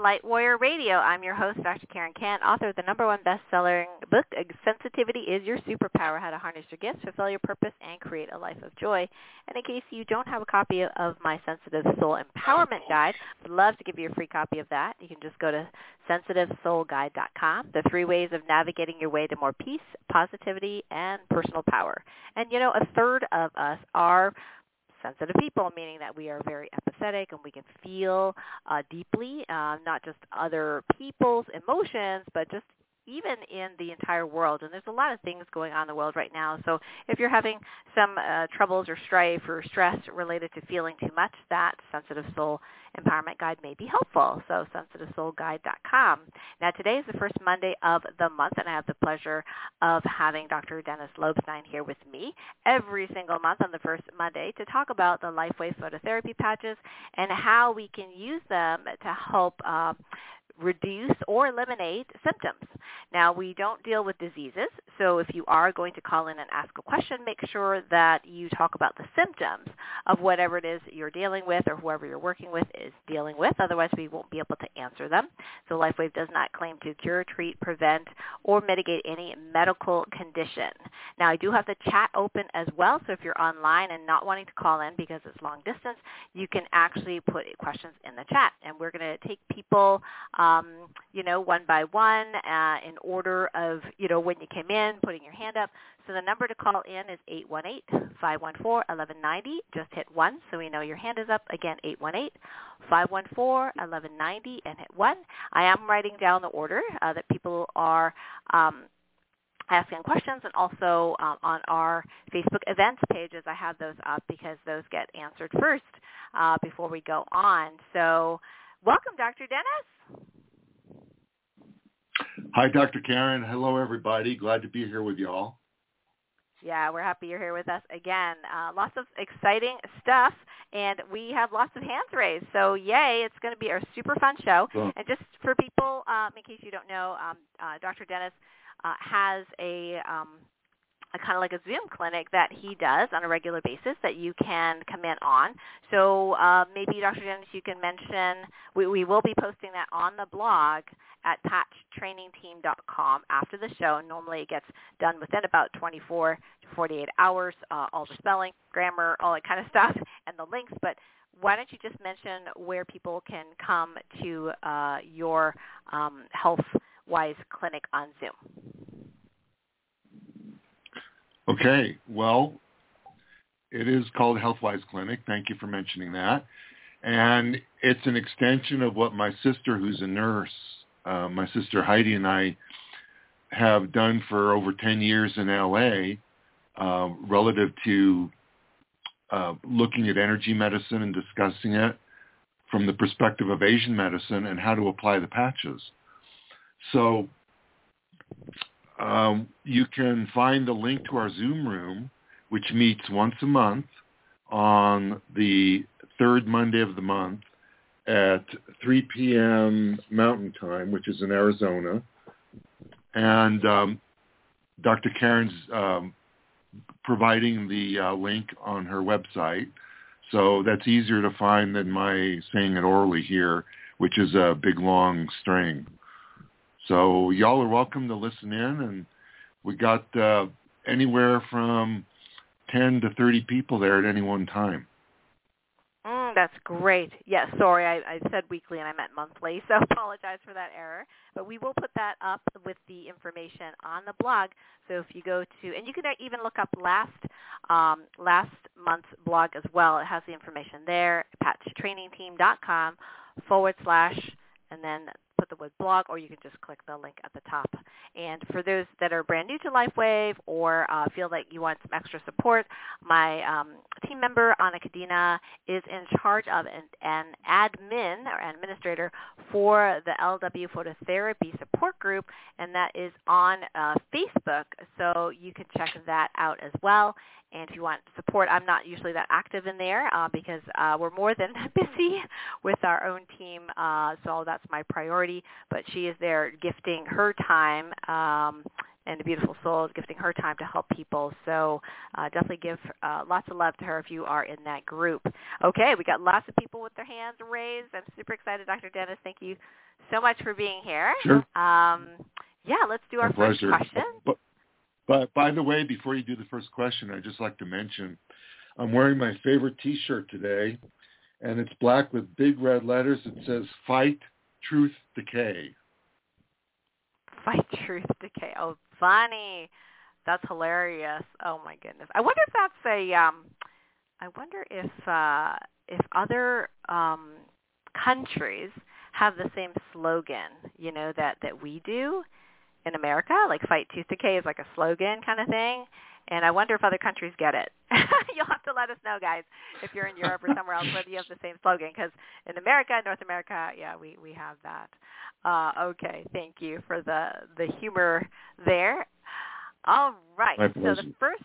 Light Warrior Radio. I'm your host, Dr. Karen Kan, author of the number one best-selling book, Sensitivity is Your Superpower, How to Harness Your Gifts, Fulfill Your Purpose, and Create a Life of Joy. And in case you don't have a copy of my Sensitive Soul Empowerment Guide, I'd love to give you a free copy of that. You can just go to sensitivesoulguide.com, the three ways of navigating your way to more peace, positivity, and personal power. And you know, a third of us are sensitive people, meaning that we are very empathetic and we can feel uh, deeply, uh, not just other people's emotions, but just even in the entire world. And there's a lot of things going on in the world right now. So if you're having some uh, troubles or strife or stress related to feeling too much, that Sensitive Soul Empowerment Guide may be helpful. So sensitivesoulguide.com. Now today is the first Monday of the month, and I have the pleasure of having Dr. Dennis Lobstein here with me every single month on the first Monday to talk about the LifeWave phototherapy patches and how we can use them to help uh, reduce or eliminate symptoms. Now, we don't deal with diseases, so if you are going to call in and ask a question, make sure that you talk about the symptoms of whatever it is that you're dealing with or whoever you're working with is dealing with. Otherwise, we won't be able to answer them. So LifeWave does not claim to cure, treat, prevent, or mitigate any medical condition. Now, I do have the chat open as well, so if you're online and not wanting to call in because it's long distance, you can actually put questions in the chat, and we're going to take people um, um, you know, one by one uh, in order of, you know, when you came in, putting your hand up. So the number to call in is 818-514-1190. Just hit 1 so we know your hand is up. Again, 818-514-1190 and hit 1. I am writing down the order uh, that people are um, asking questions and also um, on our Facebook events pages I have those up because those get answered first uh, before we go on. So welcome, Dr. Dennis. Hi, Dr. Karen. Hello, everybody. Glad to be here with you all. Yeah, we're happy you're here with us again. Uh, lots of exciting stuff, and we have lots of hands raised. So yay, it's going to be a super fun show. And just for people, um, in case you don't know, um, uh, Dr. Dennis uh, has a um, a kind of like a Zoom clinic that he does on a regular basis that you can come in on. So uh, maybe, Dr. Dennis, you can mention, we, we will be posting that on the blog at patchtrainingteam.com after the show. Normally it gets done within about 24 to 48 hours, uh, all the spelling, grammar, all that kind of stuff, and the links. But why don't you just mention where people can come to uh, your um, health-wise clinic on Zoom? Okay, well, it is called HealthWise Clinic. Thank you for mentioning that. And it's an extension of what my sister, who's a nurse, uh, my sister Heidi and I have done for over 10 years in LA uh, relative to uh, looking at energy medicine and discussing it from the perspective of Asian medicine and how to apply the patches. So um, you can find the link to our Zoom room, which meets once a month on the third Monday of the month at 3 p.m. Mountain Time, which is in Arizona. And um, Dr. Karen's um, providing the uh, link on her website. So that's easier to find than my saying it orally here, which is a big long string. So y'all are welcome to listen in, and we got uh, anywhere from 10 to 30 people there at any one time. Mm, that's great. Yes, sorry, I, I said weekly and I meant monthly, so apologize for that error. But we will put that up with the information on the blog. So if you go to, and you can even look up last um, last month's blog as well. It has the information there, patchtrainingteam.com forward slash, and then put the word blog, or you can just click the link at the top. And for those that are brand new to LifeWave or uh, feel like you want some extra support, my um, team member, Anna Kadina, is in charge of an, an admin or administrator for the LW Phototherapy Support Group, and that is on uh, Facebook. So you can check that out as well. And if you want support, I'm not usually that active in there uh, because uh, we're more than busy with our own team. Uh, so that's my priority. But she is there gifting her time um, and a beautiful soul is gifting her time to help people. So uh, definitely give uh, lots of love to her if you are in that group. Okay, we got lots of people with their hands raised. I'm super excited, Dr. Dennis. Thank you so much for being here. Sure. Um, yeah, let's do our My first pleasure. question. But, but by the way, before you do the first question, I'd just like to mention I'm wearing my favorite T-shirt today, and it's black with big red letters. It says "Fight Truth Decay." Fight Truth Decay. Oh, funny. That's hilarious. Oh my goodness. I wonder if that's a. Um, I wonder if uh, if other um, countries have the same slogan, you know, that that we do in America. Like "Fight Tooth Decay" is like a slogan kind of thing. And I wonder if other countries get it. You'll have to let us know, guys, if you're in Europe or somewhere else, whether you have the same slogan. Because in America, North America, yeah, we we have that. Uh, okay, thank you for the the humor there. All right. So the first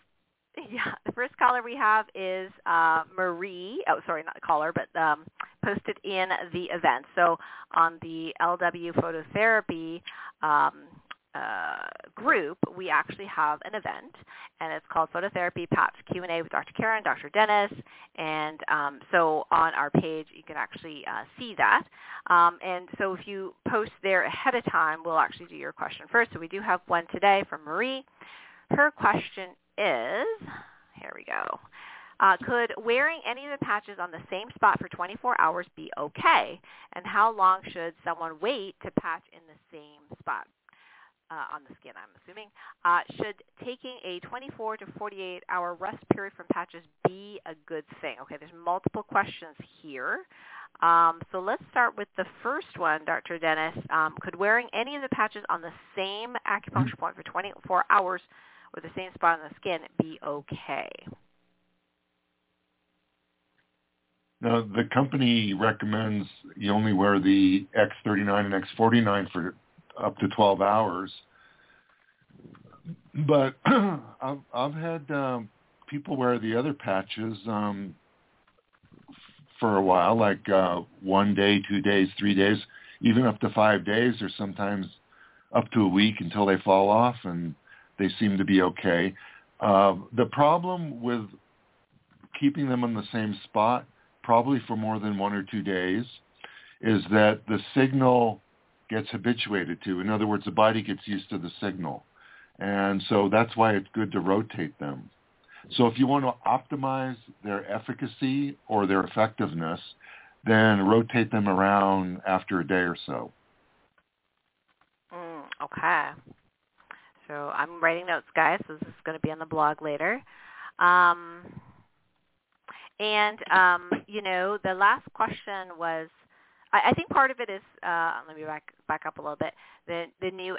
yeah, the first caller we have is uh, Marie. Oh, sorry, not caller, but um, posted in the event. So on the LW phototherapy um, uh, group, we actually have an event, and it's called Phototherapy Patch Q&A with Dr. Karen, Dr. Dennis, and um, so on our page you can actually uh, see that. Um, and so if you post there ahead of time, we'll actually do your question first. So we do have one today from Marie. Her question is, here we go. Uh, could wearing any of the patches on the same spot for 24 hours be okay? And how long should someone wait to patch in the same spot? Uh, on the skin, I'm assuming. Uh, should taking a 24 to 48 hour rest period from patches be a good thing? Okay, there's multiple questions here. Um, so let's start with the first one, Dr. Dennis. Um, could wearing any of the patches on the same acupuncture point for 24 hours or the same spot on the skin be okay? Now, the company recommends you only wear the X39 and X49 for up to 12 hours. But I've, I've had um, people wear the other patches um, for a while, like uh, one day, two days, three days, even up to five days, or sometimes up to a week until they fall off, and they seem to be okay. Uh, the problem with keeping them on the same spot, probably for more than one or two days, is that the signal gets habituated to. In other words, the body gets used to the signal. And so that's why it's good to rotate them. So if you want to optimize their efficacy or their effectiveness, then rotate them around after a day or so. Mm, okay. So I'm writing notes, guys. This is going to be on the blog later. Um, and um, you know, the last question was I, I think part of it is uh, let me back back up a little bit. The the new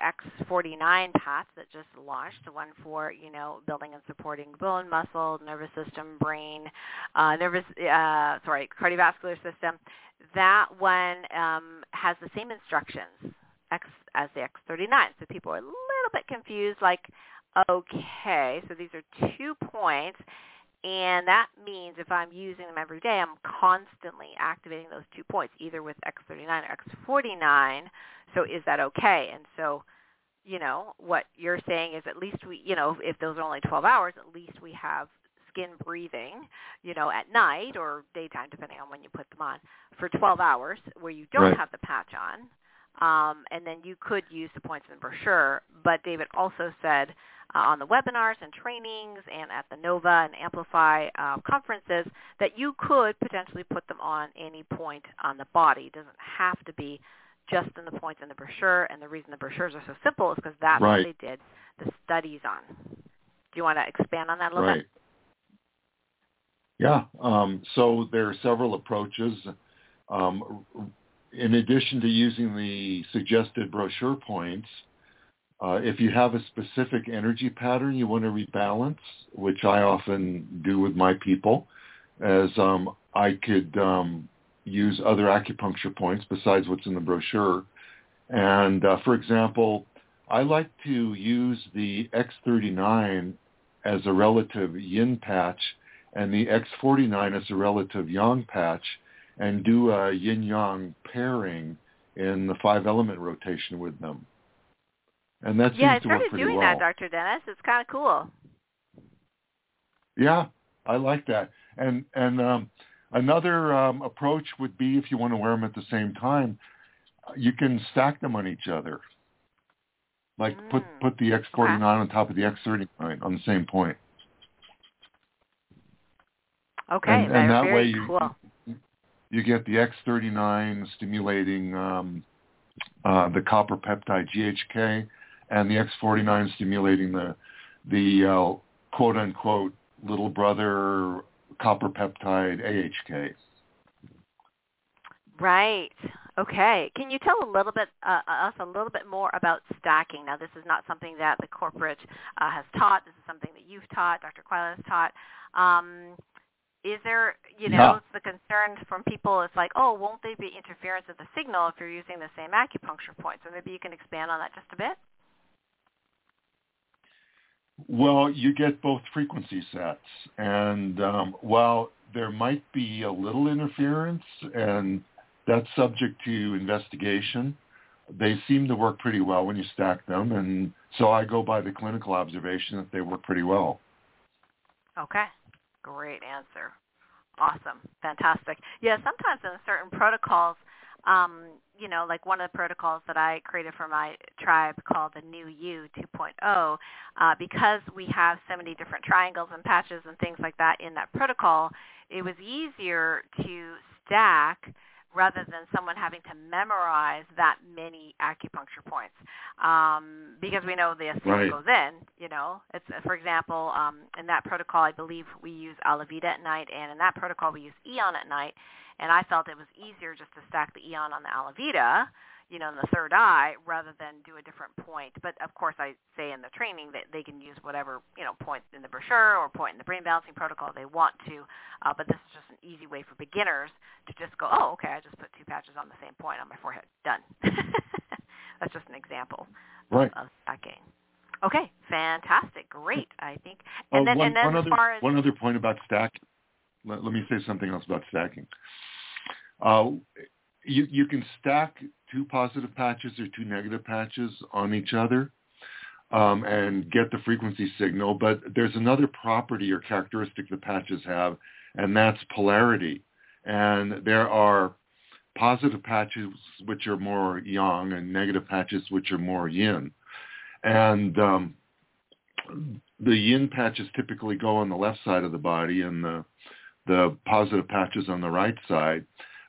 X49 patch that just launched, the one for you know building and supporting bone, muscle, nervous system, brain, uh, nervous uh, sorry cardiovascular system. That one um, has the same instructions X as the X39. So people are a little bit confused, like okay, so these are two points and that means if I'm using them every day, I'm constantly activating those two points, either with X39 or X49. So is that okay? And so, you know, what you're saying is at least we, you know, if those are only 12 hours, at least we have skin breathing, you know, at night or daytime, depending on when you put them on, for 12 hours where you don't Right. have the patch on. Um, and then you could use the points in the brochure. But David also said uh, on the webinars and trainings and at the NOVA and Amplify uh, conferences that you could potentially put them on any point on the body. It doesn't have to be just in the points in the brochure. And the reason the brochures are so simple is because that's Right. what they did the studies on. Do you want to expand on that a little right. bit? Yeah. Um, so there are several approaches. Um, in addition to using the suggested brochure points, uh, if you have a specific energy pattern you want to rebalance, which I often do with my people, as um, I could um, use other acupuncture points besides what's in the brochure. And uh, for example, I like to use the X39 as a relative yin patch and the X49 as a relative yang patch and do a yin-yang pairing in the five element rotation with them. And that seems yeah, I to work started pretty doing well. that, Dr. Dennis. It's kind of cool. Yeah, I like that. And and um, another um, approach would be if you want to wear them at the same time, you can stack them on each other. Like put Mm. put the X49 on top of the X39 on the same point. Okay, And- and very, that way you- cool. You get the X39 stimulating um, uh, the copper peptide GHK, and the X49 stimulating the the uh, quote unquote little brother copper peptide AHK. Right. Okay. Can you tell a little bit uh, us a little bit more about stacking? Now, this is not something that the corporate uh, has taught. This is something that you've taught, Dr. Quila has taught. Um, is there, you know, Yeah. the concern from people. It's like, oh, won't there be interference of the signal if you're using the same acupuncture point? So maybe you can expand on that just a bit. Well, you get both frequency sets, and um, while there might be a little interference, and that's subject to investigation, they seem to work pretty well when you stack them, and so I go by the clinical observation that they work pretty well. Okay. Great answer. Awesome. Fantastic. Yeah, sometimes in certain protocols, um, you know, like one of the protocols that I created for my tribe called the New You 2.0, uh, because we have so many different triangles and patches and things like that in that protocol, it was easier to stack rather than someone having to memorize that many acupuncture points um, because we know the anesthesia Right. goes in. You know, it's for example um, in that protocol, I believe we use Alavida at night, and in that protocol we use Aeon at night. And I felt it was easier just to stack the Aeon on the Alavida, you know, in the third eye, rather than do a different point. But of course, I say in the training that they can use whatever you know point in the brochure or point in the brain balancing protocol they want to. Uh, but this is just an easy way for beginners to just go, oh, okay, I just put two patches on the same point on my forehead. Done. That's just an example Right. of stacking. Okay, fantastic, great. I think, and Oh, then one, and then one as other, far as one other point about stacking. Let, let me say something else about stacking. Uh, you, you can stack two positive patches or two negative patches on each other um, and get the frequency signal, but there's another property or characteristic the patches have, and that's polarity. And there are positive patches which are more yang and negative patches which are more yin. And um, the yin patches typically go on the left side of the body and the the positive patches on the right side.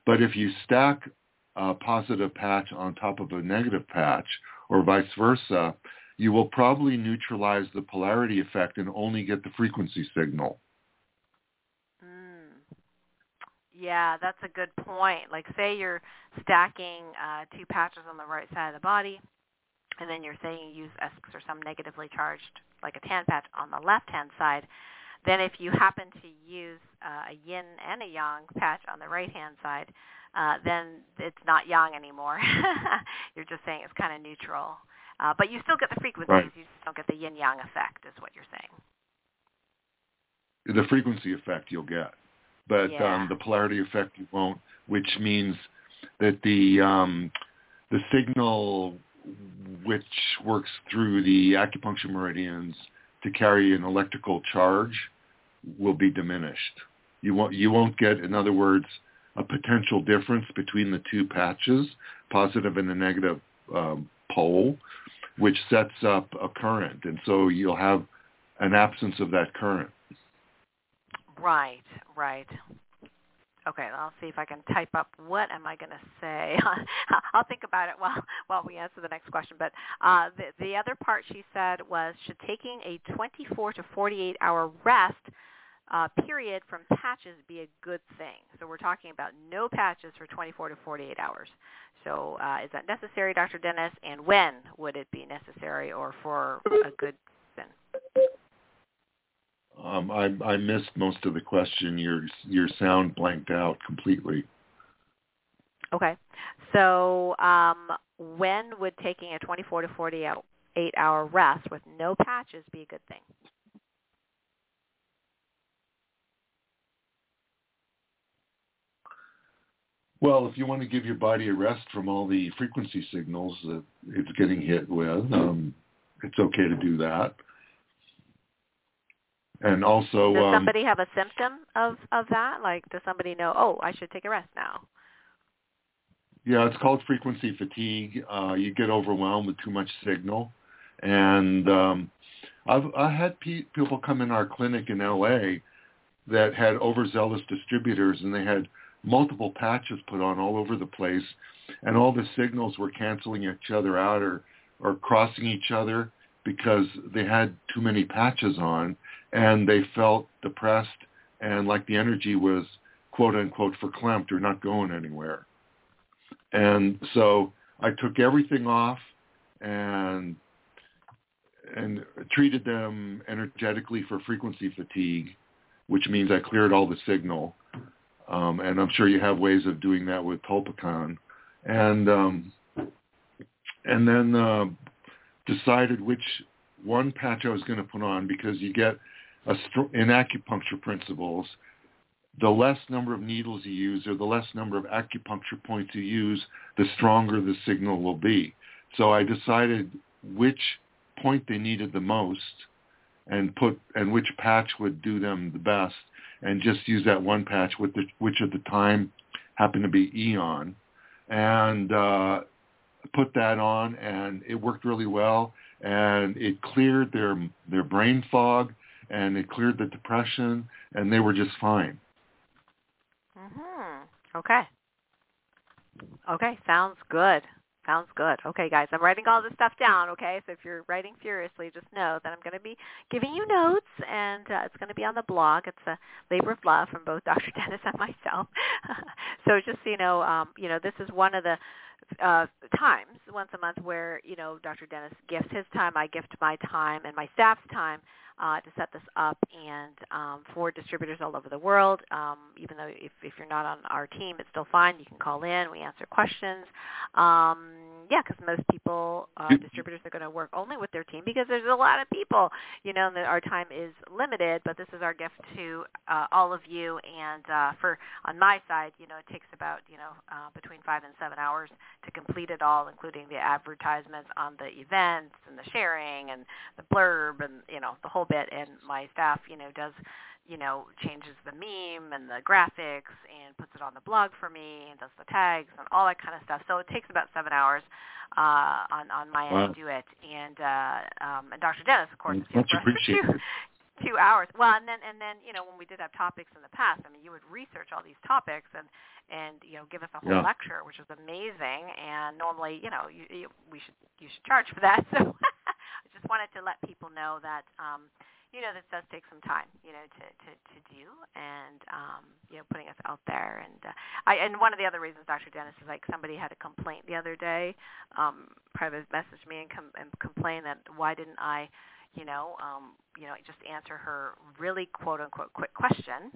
But if you stack a positive patch on top of a negative patch or vice versa, you will probably neutralize the polarity effect and only get the frequency signal. Mm. Yeah, that's a good point. Like say you're stacking uh, two patches on the right side of the body, and then you're saying you use Esks or some negatively charged, like a tan patch on the left-hand side. Then if you happen to use uh, a yin and a yang patch on the right-hand side, uh, then it's not yang anymore. you're just saying it's kind of neutral. Uh, but you still get the frequencies. Right. You just don't get the yin-yang effect is what you're saying. The frequency effect you'll get, but Yeah. um, the polarity effect you won't, which means that the um, the signal which works through the acupuncture meridians to carry an electrical charge will be diminished. You won't you won't get, in other words, a potential difference between the two patches, positive and a negative um, pole, which sets up a current, and so you'll have an absence of that current. Right, right. Okay, I'll see if I can type up what am I going to say. I'll think about it while while we answer the next question. But uh, the the other part she said was should taking a 24 to 48 hour rest uh, period from patches be a good thing? So we're talking about no patches for 24 to 48 hours. So uh, is that necessary, Dr. Dennis? And when would it be necessary or for a good reason? Um, I, I missed most of the question. Your your sound blanked out completely. Okay. So um, when would taking a 24 to 48 hour rest with no patches be a good thing? Well, if you want to give your body a rest from all the frequency signals that it's getting hit with, um, it's okay to do that. And also, does um, somebody have a symptom of of that? Like, does somebody know? Oh, I should take a rest now. Yeah, it's called frequency fatigue. Uh, you get overwhelmed with too much signal, and um, I've I had pe- people come in our clinic in LA that had overzealous distributors, and they had multiple patches put on all over the place, and all the signals were canceling each other out or or crossing each other because they had too many patches on, and they felt depressed and like the energy was quote unquote verklempt or not going anywhere. And so I took everything off and and treated them energetically for frequency fatigue, which means I cleared all the signal. Um, and I'm sure you have ways of doing that with Tulpacon. And um, and then uh, decided which one patch I was going to put on because you get a in acupuncture principles, the less number of needles you use or the less number of acupuncture points you use, the stronger the signal will be. So I decided which point they needed the most and put and which patch would do them the best and just use that one patch the, which at the time happened to be Aeon and uh, put that on and it worked really well and it cleared their their brain fog and it cleared the depression and they were just fine. Mhm. Okay. Okay, sounds good. Sounds good. Okay, guys, I'm writing all this stuff down. Okay, so if you're writing furiously, just know that I'm going to be giving you notes, and uh, it's going to be on the blog. It's a labor of love from both Dr. Dennis and myself. so just so you know, um, you know, this is one of the uh, times once a month where you know Dr. Dennis gifts his time, I gift my time, and my staff's time uh, to set this up and um, for distributors all over the world. Um, even though if, if you're not on our team, it's still fine. You can call in. We answer questions. Um, yeah, because most people, uh, distributors are going to work only with their team because there's a lot of people, you know, and our time is limited. But this is our gift to uh, all of you. And uh, for on my side, you know, it takes about you know uh, between five and seven hours to complete it all, including the advertisements on the events and the sharing and the blurb and you know the whole bit. And my staff, you know, does you know, changes the meme and the graphics and puts it on the blog for me and does the tags and all that kind of stuff. So it takes about seven hours uh, on on my wow. end to do it. And uh, um, and Dr. Dennis, of course, Much appreciated. two, two hours. Well, and then and then you know when we did have topics in the past, I mean, you would research all these topics and and you know give us a whole Yeah. lecture, which was amazing. And normally, you know, you, you, we should you should charge for that. So Just wanted to let people know that. um you know, this does take some time, you know, to to to do, and um, you know, putting us out there. And uh, I and one of the other reasons, Dr. Dennis, is like somebody had a complaint the other day, um, private messaged me and, com- and complained that why didn't I, you know, um, you know, just answer her really quote unquote quick question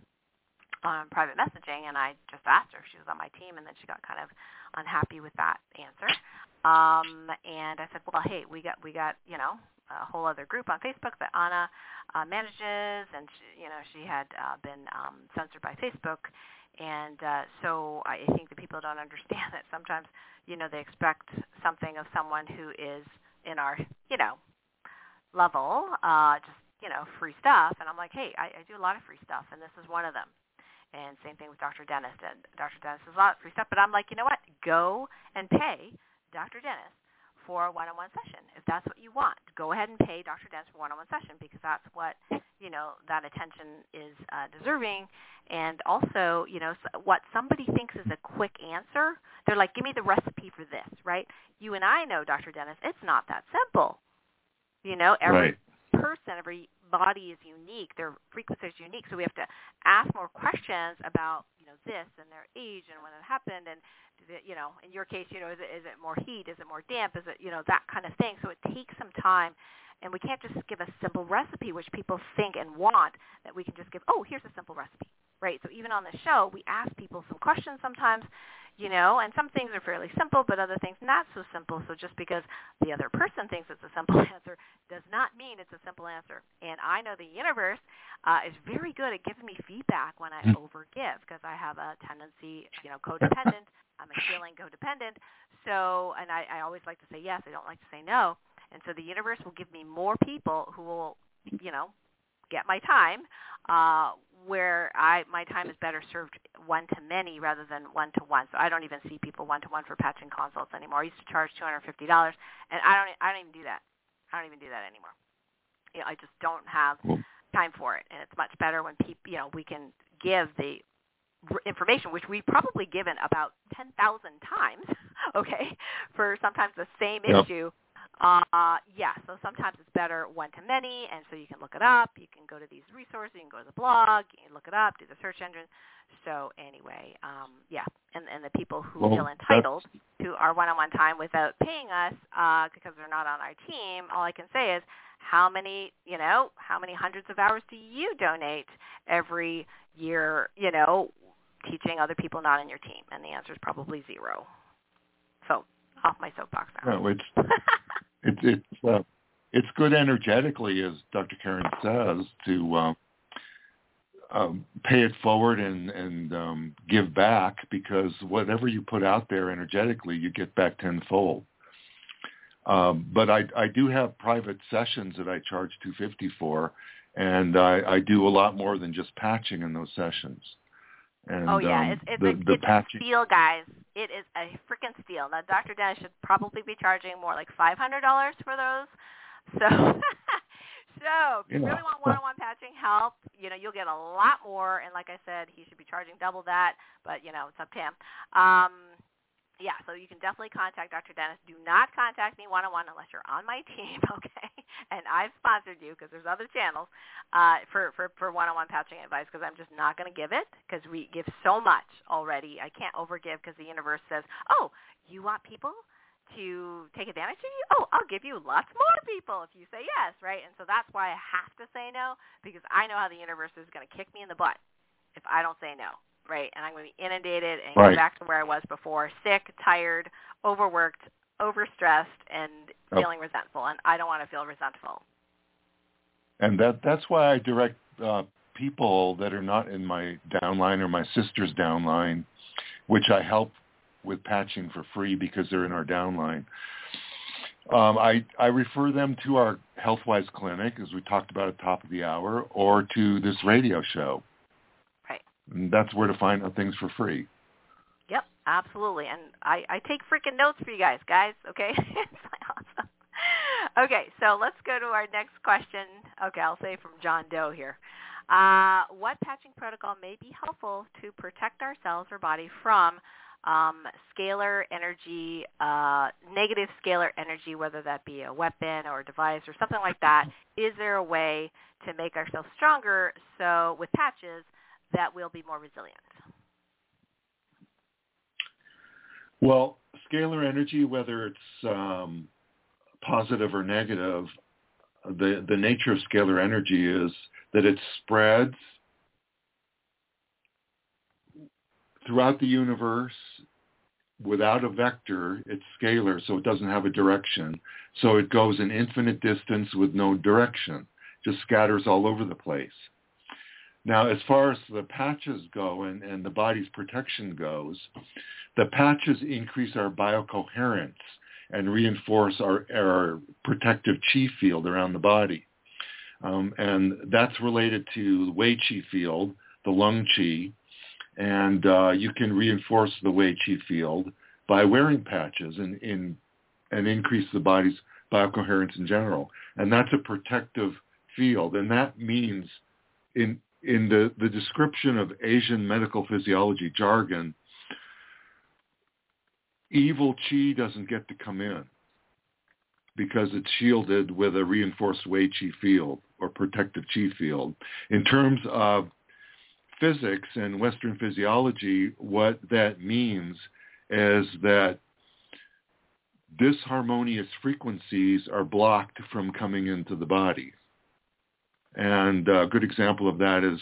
on private messaging, and I just asked her if she was on my team, and then she got kind of unhappy with that answer. Um, and I said, well, hey, we got we got you know a whole other group on Facebook that Anna uh, manages, and she, you know she had uh, been um, censored by Facebook, and uh, so I think that people don't understand that sometimes you know they expect something of someone who is in our you know level, uh, just you know free stuff, and I'm like, hey, I, I do a lot of free stuff, and this is one of them. And same thing with Dr. Dennis. And Dr. Dennis does a lot of free stuff, but I'm like, you know what? Go and pay Dr. Dennis for a one-on-one session. If that's what you want, go ahead and pay Dr. Dennis for a one-on-one session because that's what you know that attention is uh, deserving. And also, you know, s- what somebody thinks is a quick answer, they're like, give me the recipe for this, right? You and I know, Dr. Dennis, it's not that simple. You know, every Right. person, every body is unique. Their frequency is unique. So we have to ask more questions about, you know, this and their age and when it happened and you know, in your case, you know, is it is it more heat? Is it more damp? Is it, you know, that kind of thing. So it takes some time and we can't just give a simple recipe which people think and want that we can just give, oh, here's a simple recipe. Right? So even on the show, we ask people some questions sometimes you know, and some things are fairly simple, but other things not so simple. So just because the other person thinks it's a simple answer does not mean it's a simple answer. And I know the universe uh, is very good at giving me feedback when I overgive because I have a tendency, you know, codependent. I'm a feeling codependent. So, and I, I always like to say yes. I don't like to say no. And so the universe will give me more people who will, you know, get my time, uh, where I my time is better served one to many rather than one to one. So I don't even see people one to one for patching consults anymore. I used to charge two hundred fifty dollars, and I don't I don't even do that. I don't even do that anymore. You know, I just don't have time for it, and it's much better when people you know we can give the information, which we've probably given about 10,000 times, okay, for sometimes the same yep. issue uh, yeah, so sometimes it's better one to many, and so you can look it up. You can go to these resources. You can go to the blog. You can look it up, do the search engine. So anyway, um, yeah, and, and the people who well, feel entitled to our one-on-one time without paying us uh, because they're not on our team, all I can say is how many, you know, how many hundreds of hours do you donate every year, you know, teaching other people not in your team? And the answer is probably zero. So off my soapbox now. No, it's it's uh, it's good energetically, as Dr. Karen says, to uh, um, pay it forward and and um, give back because whatever you put out there energetically, you get back tenfold. Um, but I, I do have private sessions that I charge 250 for, and I, I do a lot more than just patching in those sessions. And, oh yeah, um, it's it's, the, a, the it's patching, a steal, guys. It is a freaking steal. Now, Dr. Dennis should probably be charging more like five hundred dollars for those. So, so if you really want one-on-one patching help, you know you'll get a lot more. And like I said, he should be charging double that. But you know, it's up to him. Um, yeah, so you can definitely contact Dr. Dennis. Do not contact me one-on-one unless you're on my team, okay? And I've sponsored you because there's other channels uh, for, for, for one-on-one patching advice because I'm just not going to give it because we give so much already. I can't overgive because the universe says, oh, you want people to take advantage of you? Oh, I'll give you lots more people if you say yes, right? And so that's why I have to say no because I know how the universe is going to kick me in the butt if I don't say no right? And I'm going to be inundated and right. go back to where I was before, sick, tired, overworked, overstressed, and oh. feeling resentful. And I don't want to feel resentful. And that that's why I direct uh, people that are not in my downline or my sister's downline, which I help with patching for free because they're in our downline. Um, I, I refer them to our HealthWise clinic, as we talked about at the top of the hour, or to this radio show. And that's where to find out things for free. Yep, absolutely. And I, I take freaking notes for you guys, guys. Okay, it's awesome. Okay, so let's go to our next question. Okay, I'll say from John Doe here. Uh, what patching protocol may be helpful to protect ourselves or body from um, scalar energy, uh, negative scalar energy, whether that be a weapon or a device or something like that? Is there a way to make ourselves stronger so with patches that we'll be more resilient? Well, scalar energy, whether it's um, positive or negative, the, the nature of scalar energy is that it spreads throughout the universe without a vector. It's scalar, so it doesn't have a direction. So it goes an infinite distance with no direction, just scatters all over the place. Now, as far as the patches go and, and the body's protection goes, the patches increase our biocoherence and reinforce our, our protective chi field around the body. Um, and that's related to the Wei Qi field, the lung chi, and uh, you can reinforce the Wei Qi field by wearing patches and, and increase the body's biocoherence in general. And that's a protective field, and that means in in the, the description of Asian medical physiology jargon, evil chi doesn't get to come in because it's shielded with a reinforced Wei Qi field or protective Qi field. In terms of physics and Western physiology, what that means is that disharmonious frequencies are blocked from coming into the body. And a good example of that is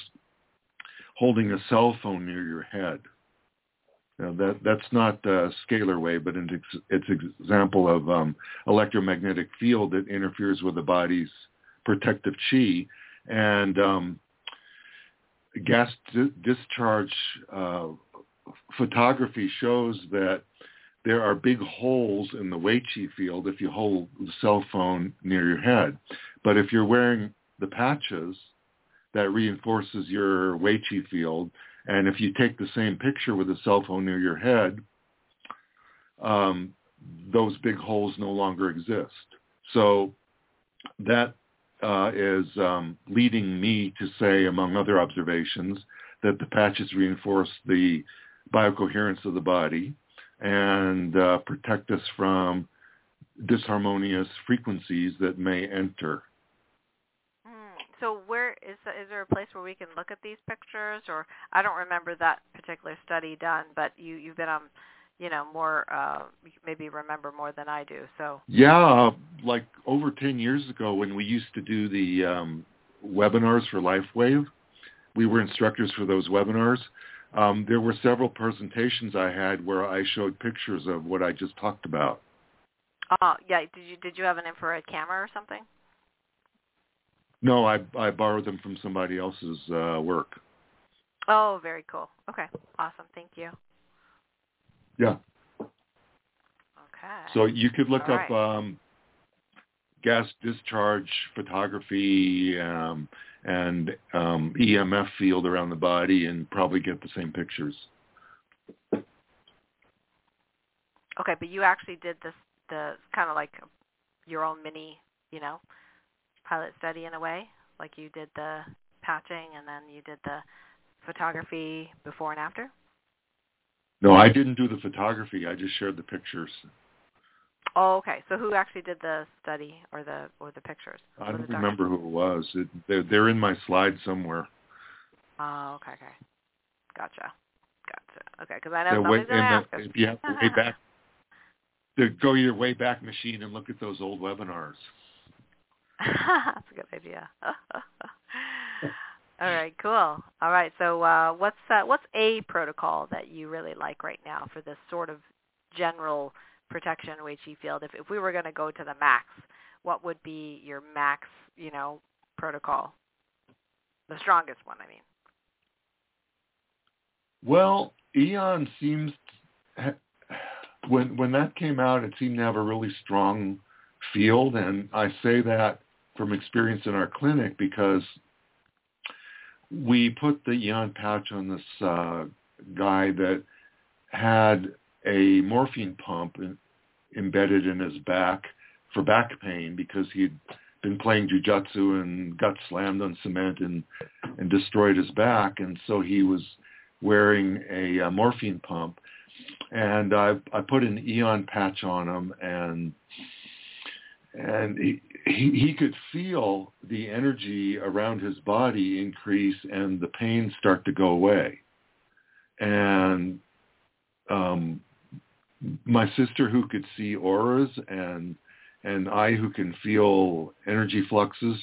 holding a cell phone near your head. Now that that's not a scalar wave, but it's it's an example of um, electromagnetic field that interferes with the body's protective chi, and um, gas di- discharge uh, photography shows that there are big holes in the Wei Qi field if you hold the cell phone near your head. But if you're wearing the patches, that reinforces your Wei Qi field. And if you take the same picture with a cell phone near your head, um, those big holes no longer exist. So that uh, is um, leading me to say, among other observations, that the patches reinforce the biocoherence of the body and uh, protect us from disharmonious frequencies that may enter. So where is is there a place where we can look at these pictures? Or I don't remember that particular study done, but you you've been on, you know, more uh, maybe remember more than I do. So yeah, like over ten years ago when we used to do the um, webinars for LifeWave, we were instructors for those webinars. Um, there were several presentations I had where I showed pictures of what I just talked about. Oh, yeah. Did you did you have an infrared camera or something? No, I I borrowed them from somebody else's uh, work. Oh, very cool. Okay, awesome. Thank you. Yeah. Okay. So you could look All up right. um, gas discharge photography um, and um, EMF field around the body and probably get the same pictures. Okay, but you actually did this the kind of like your own mini, you know, pilot study in a way. Like you did the patching and then you did the photography before and after. No, I didn't do the photography. I just shared the pictures. Oh, okay. So who actually did the study or the or the pictures? I don't remember who it was. It, they're, they're in my slide somewhere. Oh, okay, okay. Gotcha. Gotcha. Okay, because I know Yeah, somebody's going to uh, ask the- if you have to way back, to go your way back machine and look at those old webinars. That's a good idea. All right, cool. All right, so uh, what's uh, what's a protocol that you really like right now for this sort of general protection Wei Qi field? If if we were going to go to the max, what would be your max, you know, protocol? The strongest one, I mean. Well, Aeon seems when when that came out, it seemed to have a really strong field, and I say that from experience in our clinic because we put the Aeon patch on this uh, guy that had a morphine pump in, embedded in his back for back pain because he'd been playing jujitsu and got slammed on cement and and destroyed his back, and so he was wearing a, a morphine pump. And I I put an Aeon patch on him, and and he, he he could feel the energy around his body increase and the pain start to go away. And um, my sister who could see auras and and I who can feel energy fluxes,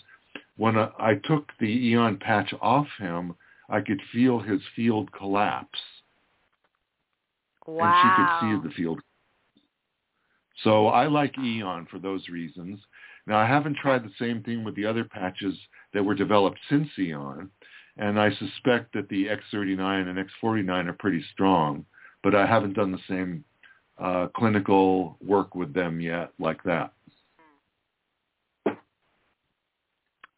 when I, I took the Aeon patch off him, I could feel his field collapse. Wow. And she could see the field. So I like Aeon for those reasons. Now I haven't tried the same thing with the other patches that were developed since Aeon, and I suspect that the X39 and X49 are pretty strong, but I haven't done the same uh, clinical work with them yet like that.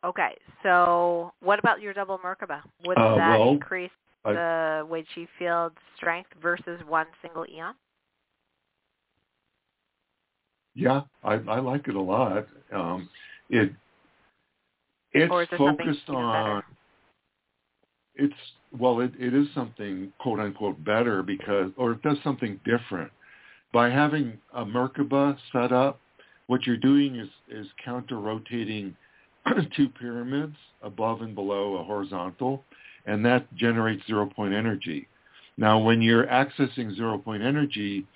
Okay, so what about your double Merkaba? Would Uh, that well, increase the Wei Qi field strength versus one single Aeon? Yeah, I, I like it a lot. Um, it it's or is there something focused on it's well it, it is something quote unquote better because or it does something different. By having a merkaba set up what you're doing is is counter rotating two pyramids above and below a horizontal and that generates zero point energy. Now when you're accessing zero point energy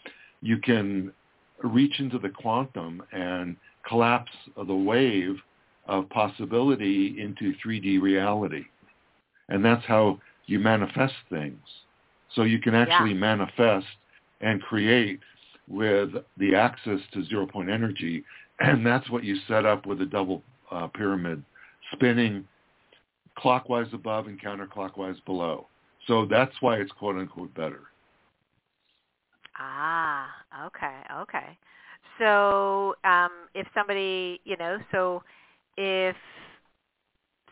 you can reach into the quantum and collapse the wave of possibility into 3D reality and that's how you manifest things. So you can actually Yeah. manifest and create with the access to zero point energy, and that's what you set up with a double uh, pyramid, spinning clockwise above and counterclockwise below. So that's why it's quote unquote better. Ah, okay, okay. So um, if somebody, you know, so if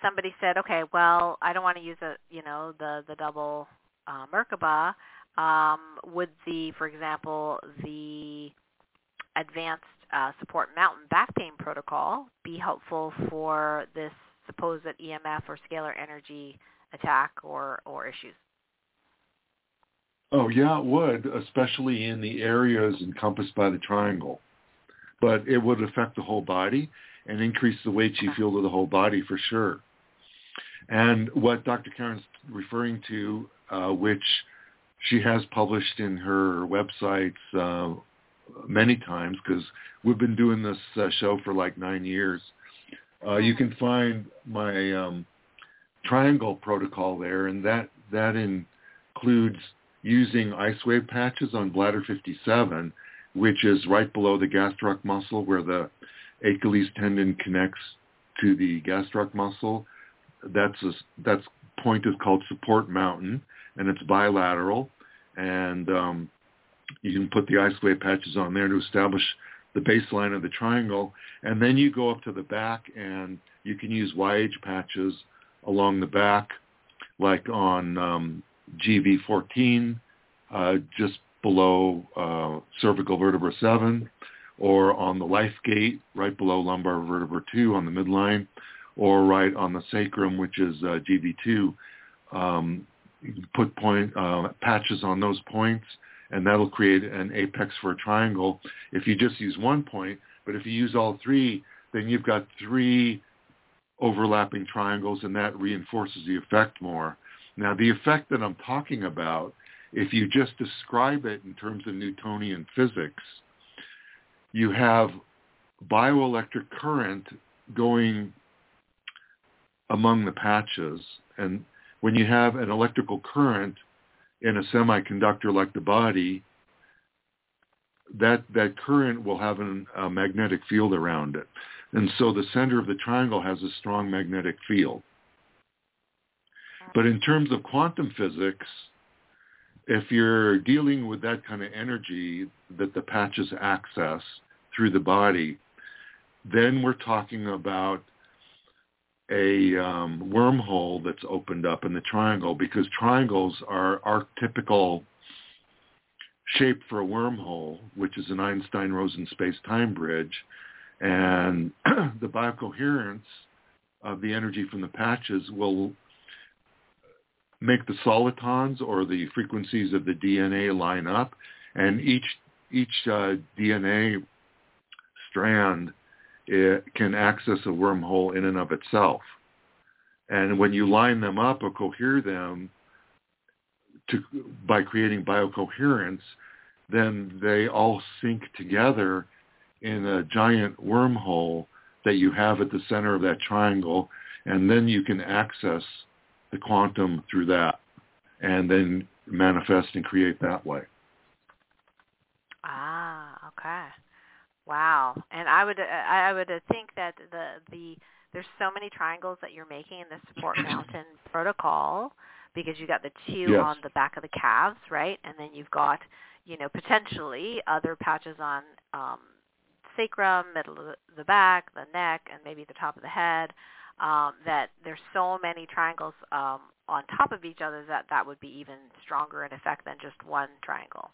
somebody said, okay, well, I don't want to use a, you know, the the double uh, Merkaba, um, would the, for example, the advanced uh, support mountain back pain protocol be helpful for this supposed EMF or scalar energy attack or, or issues? Oh yeah, it would, especially in the areas encompassed by the triangle. But it would affect the whole body and increase the weight you feel to the whole body for sure. And what Dr. Karen's referring to, uh, which she has published in her websites uh, many times, because we've been doing this uh, show for like nine years. Uh, you can find my um, triangle protocol there, and that that includes using ice wave patches on bladder 57, which is right below the gastroc muscle where the Achilles tendon connects to the gastroc muscle. That's a, that's point is called support mountain, and it's bilateral, and um, you can put the ice wave patches on there to establish the baseline of the triangle, and then you go up to the back, and you can use Y-Age patches along the back, like on um, GV14, uh, just below uh, cervical vertebra 7, or on the life gate right below lumbar vertebra 2 on the midline, or right on the sacrum, which is uh, GV2. Um, put point uh, patches on those points, and that'll create an apex for a triangle. If you just use one point, but if you use all three, then you've got three overlapping triangles, and that reinforces the effect more. Now, the effect that I'm talking about, if you just describe it in terms of Newtonian physics, you have bioelectric current going among the patches. And when you have an electrical current in a semiconductor like the body, that, that current will have an, a magnetic field around it. And so the center of the triangle has a strong magnetic field. But in terms of quantum physics, if you're dealing with that kind of energy that the patches access through the body, then we're talking about a um, wormhole that's opened up in the triangle because triangles are archetypical shape for a wormhole, which is an Einstein-Rosen space-time bridge. And the biocoherence of the energy from the patches will make the solitons or the frequencies of the DNA line up, and each each uh, DNA strand it can access a wormhole in and of itself. And when you line them up or cohere them to, by creating biocoherence, then they all sync together in a giant wormhole that you have at the center of that triangle, and then you can access the quantum through that and then manifest and create that way. Ah, okay. Wow. And I would I would think that the the there's so many triangles that you're making in the support mountain protocol because you got the two yes. on the back of the calves, right? And then you've got, you know, potentially other patches on um sacrum, middle of the back, the neck, and maybe the top of the head um, that there's so many triangles um, on top of each other that that would be even stronger in effect than just one triangle.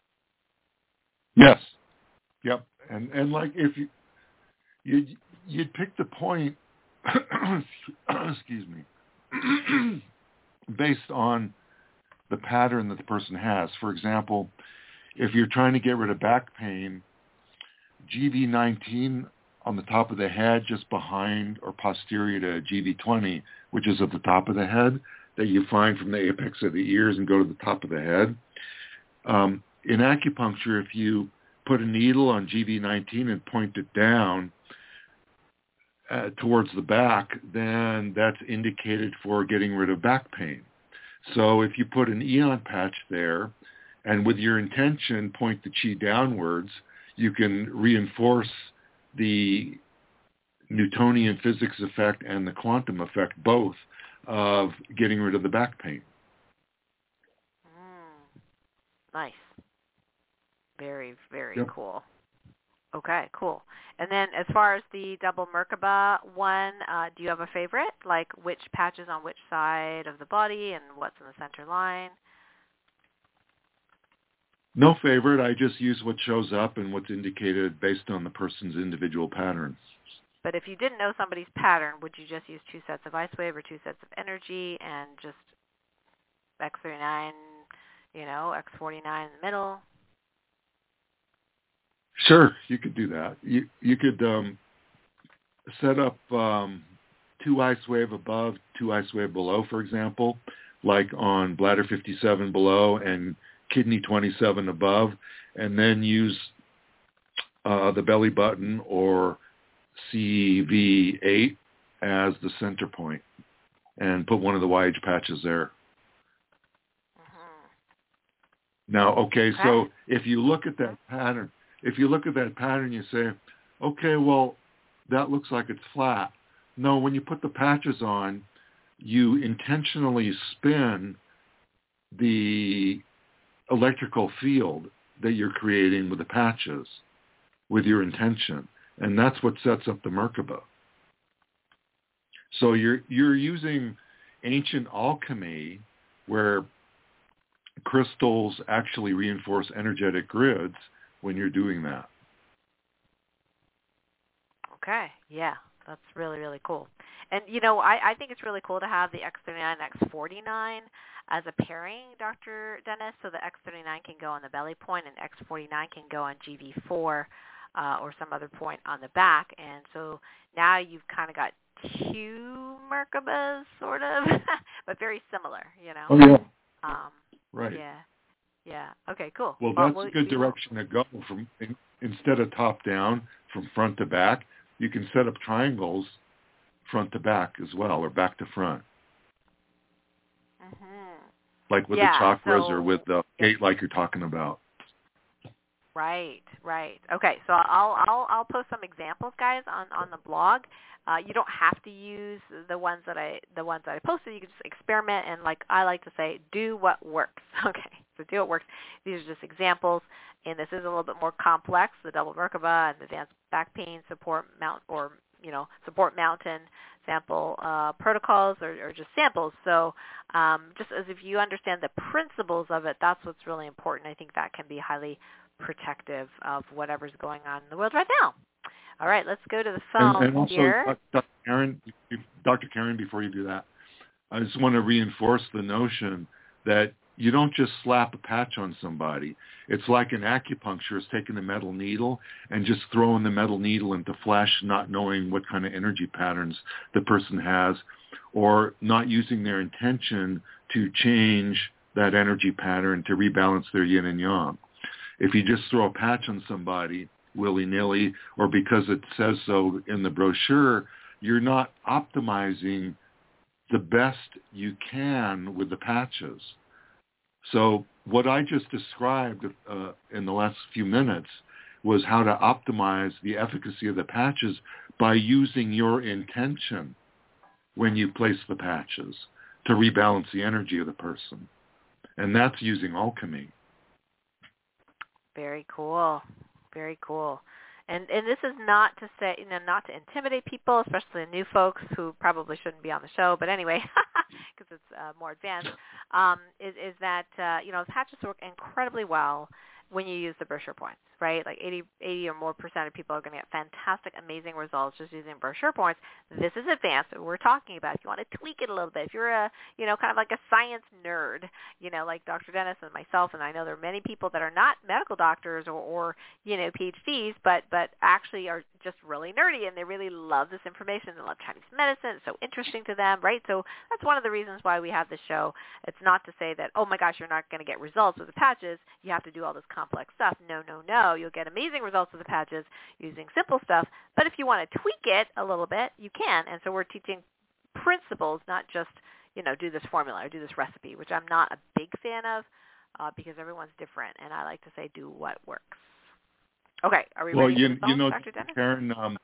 Yes. Yep. And and like if you you you'd pick the point excuse me based on the pattern that the person has. For example, if you're trying to get rid of back pain, GV19 on the top of the head, just behind or posterior to GV20, which is at the top of the head, that you find from the apex of the ears and go to the top of the head. Um, in acupuncture, if you put a needle on GV19 and point it down uh, towards the back, then that's indicated for getting rid of back pain. So if you put an Aeon patch there and with your intention point the chi downwards, you can reinforce the Newtonian physics effect and the quantum effect, both of getting rid of the back pain. Mm, nice. Very, very Yep. cool. Okay, cool. And then as far as the double Merkaba one, uh, do you have a favorite? Like which patches on which side of the body and what's in the center line? No favorite. I just use what shows up and what's indicated based on the person's individual patterns. But if you didn't know somebody's pattern, would you just use two sets of ice wave or two sets of energy and just X39, you know, X49 in the middle? Sure, you could do that. You you could um, set up um, two ice wave above, two ice wave below, for example, like on bladder 57 below and kidney 27 above, and then use uh, the belly button or CV8 as the center point, and put one of the Y-Age patches there. hmm Now, okay, so if you look at that pattern, if you look at that pattern, you say, okay, well, that looks like it's flat. No, when you put the patches on, you intentionally spin the electrical field that you're creating with the patches with your intention. And that's what sets up the Merkaba. So you're, you're using ancient alchemy where crystals actually reinforce energetic grids when you're doing that. Okay, yeah, that's really really cool. And you know, I I think it's really cool to have the X39 X49 as a pairing, Dr. Dennis, so the X39 can go on the belly point and X49 can go on GV4 uh, or some other point on the back. And so now you've kind of got two Merkabas, sort of, but very similar, you know. Oh yeah, Um, right. Yeah. Yeah. Okay. Cool. Well, that's we'll- a good we will- direction to go. From in, instead of top down, from front to back, you can set up triangles front to back as well, or back to front, Mhm. like with Yeah, the chakras so- or with the gate, like you're talking about. Right, right. Okay, so I'll I'll I'll post some examples, guys, on on the blog. Uh, you don't have to use the ones that I the ones that I posted. You can just experiment and, like I like to say, do what works. Okay, so do what works. These are just examples, and this is a little bit more complex. The double Merkaba and the advanced back pain support mount or you know support mountain sample uh, protocols or, or just samples. So um, just as if you understand the principles of it, that's what's really important. I think that can be highly protective of whatever's going on in the world right now. All right, let's go to the phone and, and also, here. Dr. Karen, Dr. Karen, before you do that, I just want to reinforce the notion that you don't just slap a patch on somebody. It's like an acupuncturist taking a metal needle and just throwing the metal needle into flesh, not knowing what kind of energy patterns the person has, or not using their intention to change that energy pattern to rebalance their yin and yang. If you just throw a patch on somebody willy-nilly or because it says so in the brochure, you're not optimizing the best you can with the patches. So what I just described uh, in the last few minutes was how to optimize the efficacy of the patches by using your intention when you place the patches to rebalance the energy of the person. And that's using alchemy. Very cool. Very cool. And and this is not to say, you know, not to intimidate people, especially new folks who probably shouldn't be on the show. But anyway, because it's uh, more advanced, um, is is that uh, you know patches work incredibly well when you use the brochure points, right? Like 80, 80 or more percent of people are going to get fantastic, amazing results just using brochure points. This is advanced. We're talking about. If you want to tweak it a little bit, if you're a, you know, kind of like a science nerd, you know, like Dr. Dennis and myself, and I know there are many people that are not medical doctors or, or you know, PhDs, but but actually are just really nerdy and they really love this information. They love Chinese medicine. It's so interesting to them, right? So that's one of the reasons why we have this show. It's not to say that, oh my gosh, you're not going to get results with the patches. You have to do all this complex stuff. No, no, no. You'll get amazing results with the patches using simple stuff. But if you want to tweak it a little bit, you can. And so we're teaching principles, not just, you know, do this formula or do this recipe, which I'm not a big fan of uh, because everyone's different. And I like to say do what works. Okay, are we well, ready you, for the phone, you know, Dr. Karen, um,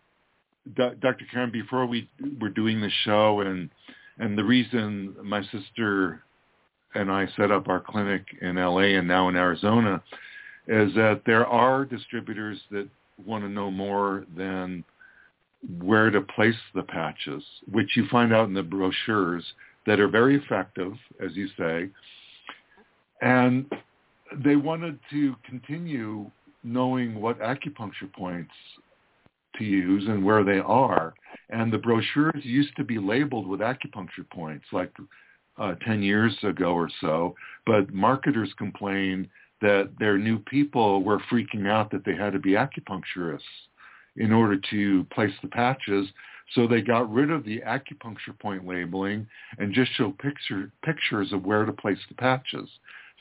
D- Dr. Karen, before we were doing the show, and and the reason my sister and I set up our clinic in LA and now in Arizona is that there are distributors that want to know more than where to place the patches, which you find out in the brochures that are very effective, as you say. And they wanted to continue knowing what acupuncture points to use and where they are. And the brochures used to be labeled with acupuncture points like uh, 10 years ago or so, but marketers complained that their new people were freaking out that they had to be acupuncturists in order to place the patches. So they got rid of the acupuncture point labeling and just show picture, pictures of where to place the patches.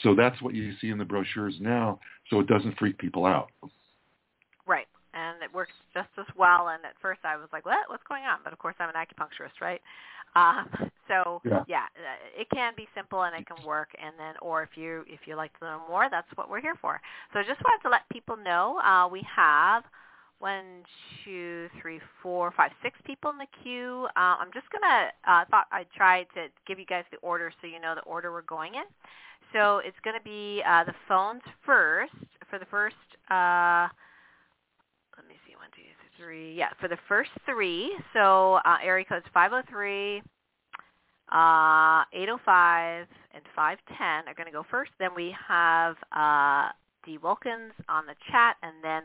So that's what you see in the brochures now, so it doesn't freak people out. Right. And it works just as well. And at first I was like, what? What's going on? But of course I'm an acupuncturist, right? Um, so yeah. yeah, uh, it can be simple and it can work. And then, or if you if you like to know more, that's what we're here for. So I just wanted to let people know uh, we have one, two, three, four, five, six people in the queue. Uh, I'm just gonna uh, thought I'd try to give you guys the order so you know the order we're going in. So it's to be uh, the phones first for the first. Uh, let me see, one, two, three. Yeah, for the first three. So uh, area codes 503, uh, 805, and 510 are going to go first. Then we have uh, D. Wilkins on the chat, and then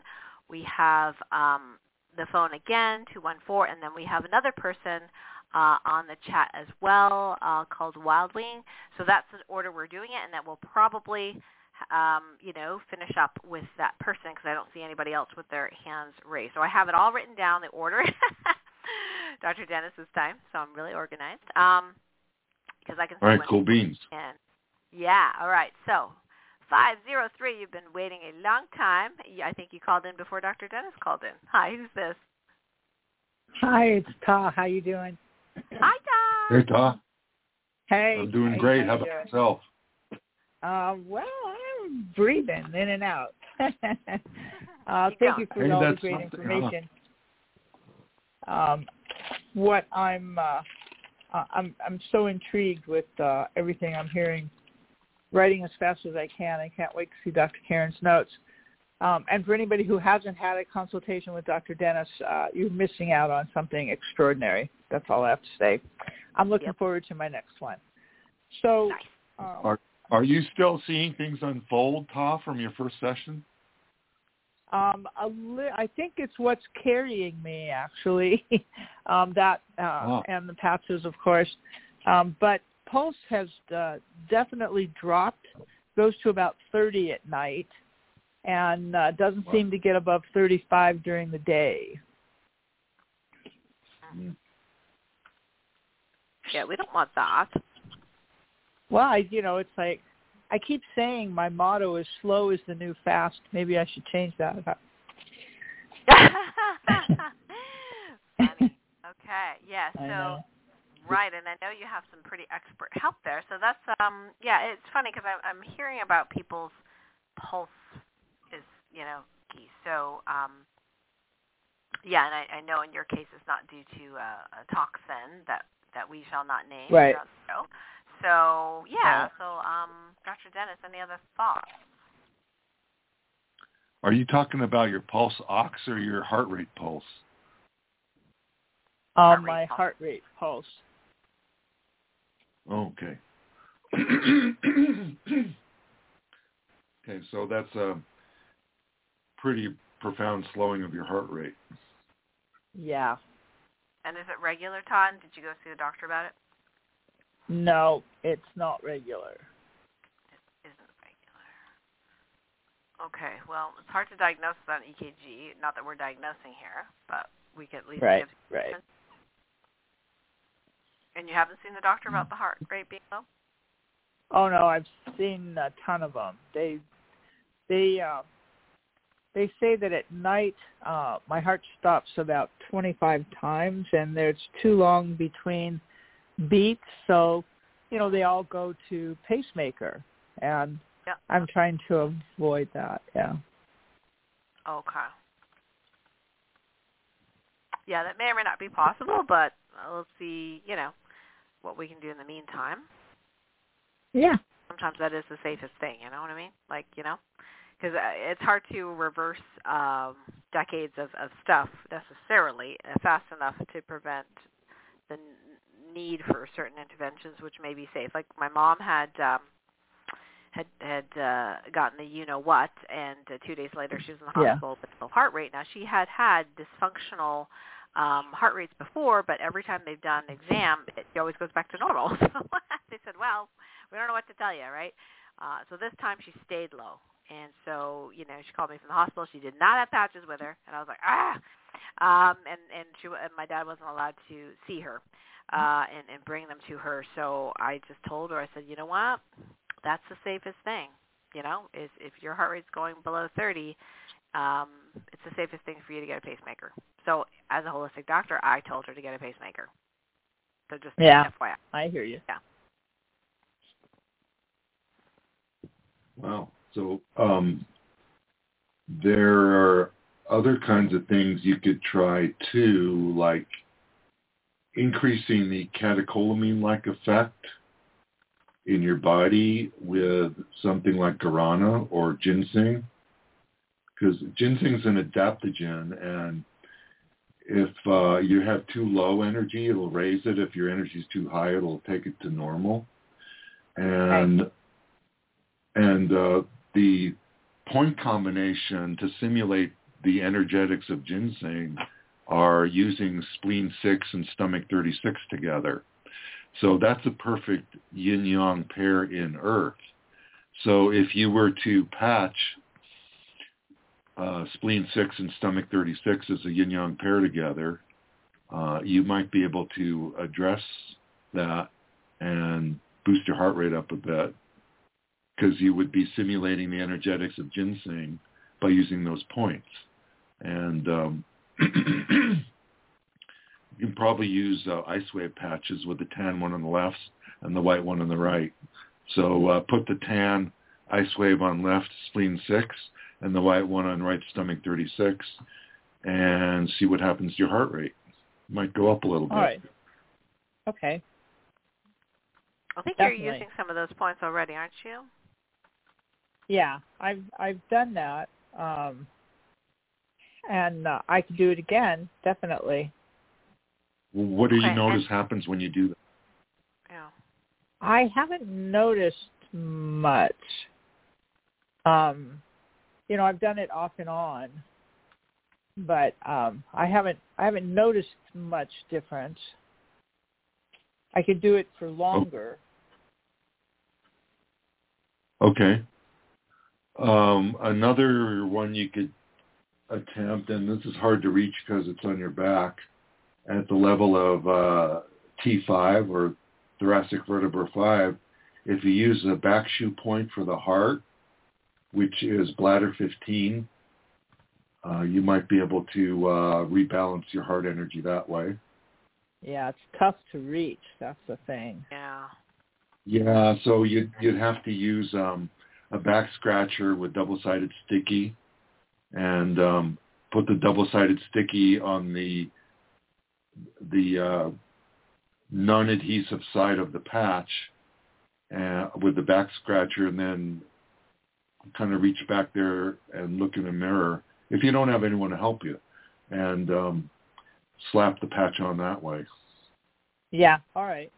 we have um, the phone again, 214, and then we have another person uh, on the chat as well uh, called Wildwing. So that's the order we're doing it, and that will probably, um, you know, finish up with that person because I don't see anybody else with their hands raised. So I have it all written down, the order. Dr. Dennis this time, so I'm really organized. Um, because I can all right, cool beans. And yeah, all right. So 503, you've been waiting a long time. I think you called in before Dr. Dennis called in. Hi, who's this? Hi, it's Ta. How you doing? Hi, Hey, Ta. Hey. I'm doing hey, great. How about doing? yourself? Uh, well, I'm breathing in and out. uh, Keep thank going. you for Hey, all the great something, information. Um, what I'm uh, uh, I'm I'm so intrigued with uh, everything I'm hearing. Writing as fast as I can. I can't wait to see Dr. Karen's notes. Um, and for anybody who hasn't had a consultation with Dr. Dennis, uh, you're missing out on something extraordinary. That's all I have to say. I'm looking Yep. forward to my next one. So, Nice. um, Are are you still seeing things unfold, Ta, from your first session? um, a li- I think it's what's carrying me actually. um, that uh, Wow. and the patches, of course. Um, but pulse has uh, definitely dropped. Goes to about 30 at night, and uh, doesn't Wow. seem to get above 35 during the day. Yeah, we don't want that. Well, I, you know, it's like I keep saying my motto is "slow is the new fast." Maybe I should change that. Okay. Yeah. So. Right, and I know you have some pretty expert help there. So that's um yeah, it's funny because I'm I'm hearing about people's pulse is you know key. So um yeah, and I, I know in your case it's not due to uh, a toxin that that we shall not name. Right. throughout the show. So yeah. Right. So um, Dr. Dennis, any other thoughts? Are you talking about your pulse ox or your heart rate pulse? Heart Um, rate my pulse. heart rate pulse. Okay. okay, so that's a pretty profound slowing of your heart rate. Yeah. And is it regular, Todd? Did you go see the doctor about it? No, it's not regular. isn't regular. Okay, well, it's hard to diagnose without an EKG. Not that we're diagnosing here, but we can at least Right. give. Right. And you haven't seen the doctor about the heart rate being low? Oh no, I've seen a ton of them. They, they, uh, they say that at night uh, my heart stops about 25 times, and there's too long between beats. So, you know, they all go to pacemaker, and Yeah. I'm trying to avoid that. Yeah. Okay. Yeah, that may or may not be possible, but uh, we'll see. You know what we can do in the meantime. Yeah. Sometimes that is the safest thing. You know what I mean? Like you know, because uh, it's hard to reverse um, decades of, of stuff necessarily uh, fast enough to prevent the need for certain interventions, which may be safe. Like my mom had um, had had uh, gotten the you know what, and uh, two days later she was in the hospital with low heart rate. Now she had had dysfunctional um, heart rates before, but every time they've done an exam, it always goes back to normal. So they said, well, we don't know what to tell you, right? Uh, so this time she stayed low. And so, you know, she called me from the hospital. She did not have patches with her, and I was like, ah. Um, and and she and my dad wasn't allowed to see her, uh, and and bring them to her. So I just told her, I said, you know what, that's the safest thing. You know, is if your heart rate's going below 30, um, it's the safest thing for you to get a pacemaker. So as a holistic doctor, I told her to get a pacemaker. So just yeah, FYI. I hear you. Yeah. Wow. So um, there are other kinds of things you could try too, like increasing the catecholamine-like effect in your body with something like guarana or ginseng, because ginseng is an adaptogen, and if uh, you have too low energy, it'll raise it. If your energy is too high, it'll take it to normal. And right. and uh, the point combination to simulate the energetics of ginseng are using spleen 6 and stomach 36 together. So that's a perfect yin-yang pair in earth. So if you were to patch uh, spleen 6 and stomach 36 as a yin-yang pair together, uh, you might be able to address that and boost your heart rate up a bit because you would be simulating the energetics of ginseng by using those points. And um, you can probably use uh, ice wave patches with the tan one on the left and the white one on the right. So uh, put the tan ice wave on left spleen 6 and the white one on right stomach 36 and see what happens to your heart rate. It might go up a little bit. All right. Okay. I think Definitely. you're using some of those points already, aren't you? Yeah, I've I've done that, um, and uh, I can do it again, definitely. Well, what do okay. you notice happens when you do that? Yeah. I haven't noticed much. Um, you know, I've done it off and on, but um, I haven't I haven't noticed much difference. I could do it for longer. Okay. Um, another one you could attempt, and this is hard to reach because it's on your back, at the level of uh, T5 or thoracic vertebra 5, if you use the back shu point for the heart, which is bladder 15, uh, you might be able to uh, rebalance your heart energy that way. Yeah, it's tough to reach. That's the thing. Yeah. Yeah, so you'd you'd have to use um, a back scratcher with double-sided sticky, and um, put the double-sided sticky on the the uh, non-adhesive side of the patch uh, with the back scratcher, and then kind of reach back there and look in the mirror if you don't have anyone to help you, and um, slap the patch on that way. Yeah. All right.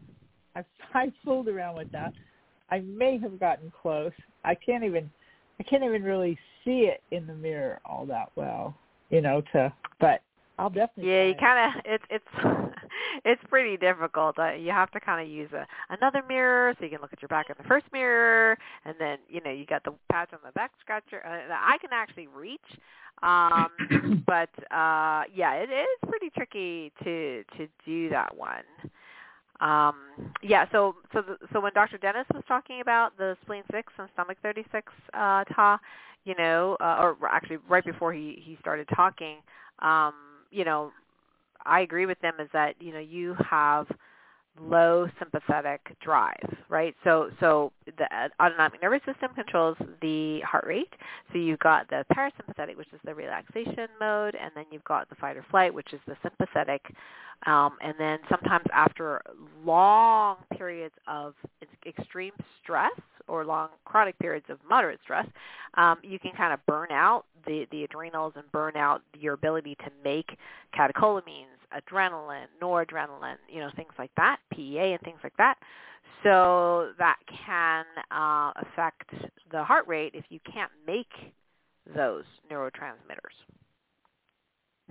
I've I fooled around with that. I may have gotten close. I can't even I can't even really see it in the mirror all that well, you know. To but I'll definitely. Yeah, you kind of it's it's it's pretty difficult. Uh, you have to kind of use a another mirror so you can look at your back in the first mirror, and then you know you got the patch on the back scratcher. Uh, I can actually reach, um, but uh, yeah, it is pretty tricky to to do that one. Um, yeah, so so the, so when Dr. Dennis was talking about the spleen six and stomach thirty six, uh, Ta, you know, uh, or actually right before he he started talking, um, you know, I agree with them is that you know you have low sympathetic drive, right? So so the autonomic nervous system controls the heart rate. So you've got the parasympathetic, which is the relaxation mode, and then you've got the fight or flight, which is the sympathetic. Um, and then sometimes after long periods of extreme stress or long chronic periods of moderate stress, um, you can kind of burn out the, the adrenals and burn out your ability to make catecholamines, adrenaline, noradrenaline, you know, things like that, PEA and things like that. So that can uh, affect the heart rate if you can't make those neurotransmitters.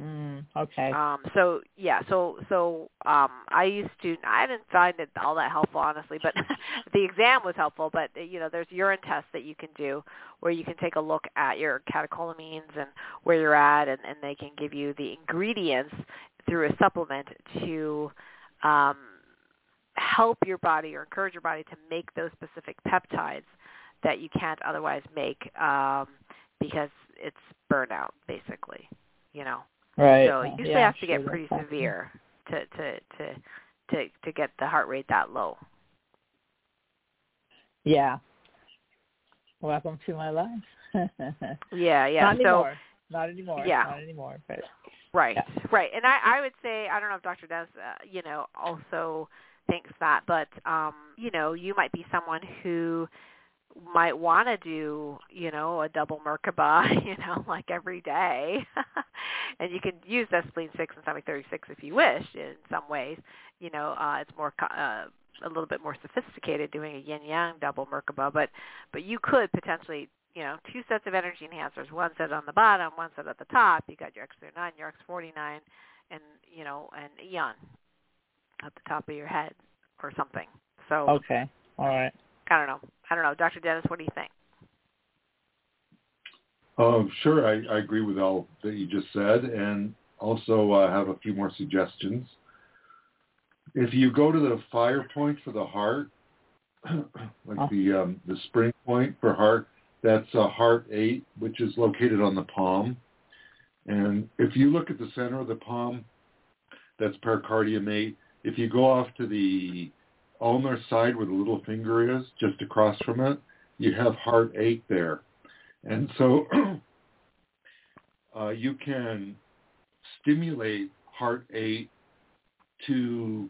Mm, okay. Um, so yeah, so so um, I used to. I didn't find it all that helpful, honestly, but the exam was helpful. But you know, there's urine tests that you can do where you can take a look at your catecholamines and where you're at, and, and they can give you the ingredients through a supplement to um, help your body or encourage your body to make those specific peptides that you can't otherwise make um, because it's burnout, basically. You know. Right. So you usually yeah, have to sure get pretty severe to to to to to get the heart rate that low. Yeah. Welcome to my life. Yeah, yeah. Not so anymore. Not anymore. Yeah. Not anymore. But right, Yeah. right. And I I would say I don't know if Dr. Dennis uh, you know also thinks that, but um you know you might be someone who might want to do you know a double Merkaba you know like every day, and you can use that spleen six and stomach thirty six if you wish in some ways. You know uh, it's more uh, a little bit more sophisticated doing a yin yang double Merkaba, but but you could potentially you know two sets of energy enhancers, one set on the bottom, one set at the top. You got your X39, your X49, and you know and Aeon at the top of your head or something. So okay. All right. I don't know. I don't know. Dr. Dennis, what do you think? Um, sure, I, I agree with all that you just said, and also uh, have a few more suggestions. If you go to the fire point for the heart, like Oh. the um, the spring point for heart, that's a heart eight, which is located on the palm. And if you look at the center of the palm, that's pericardium eight. If you go off to the ulnar side where the little finger is, just across from it, you have heart eight there. And so uh, you can stimulate heart eight to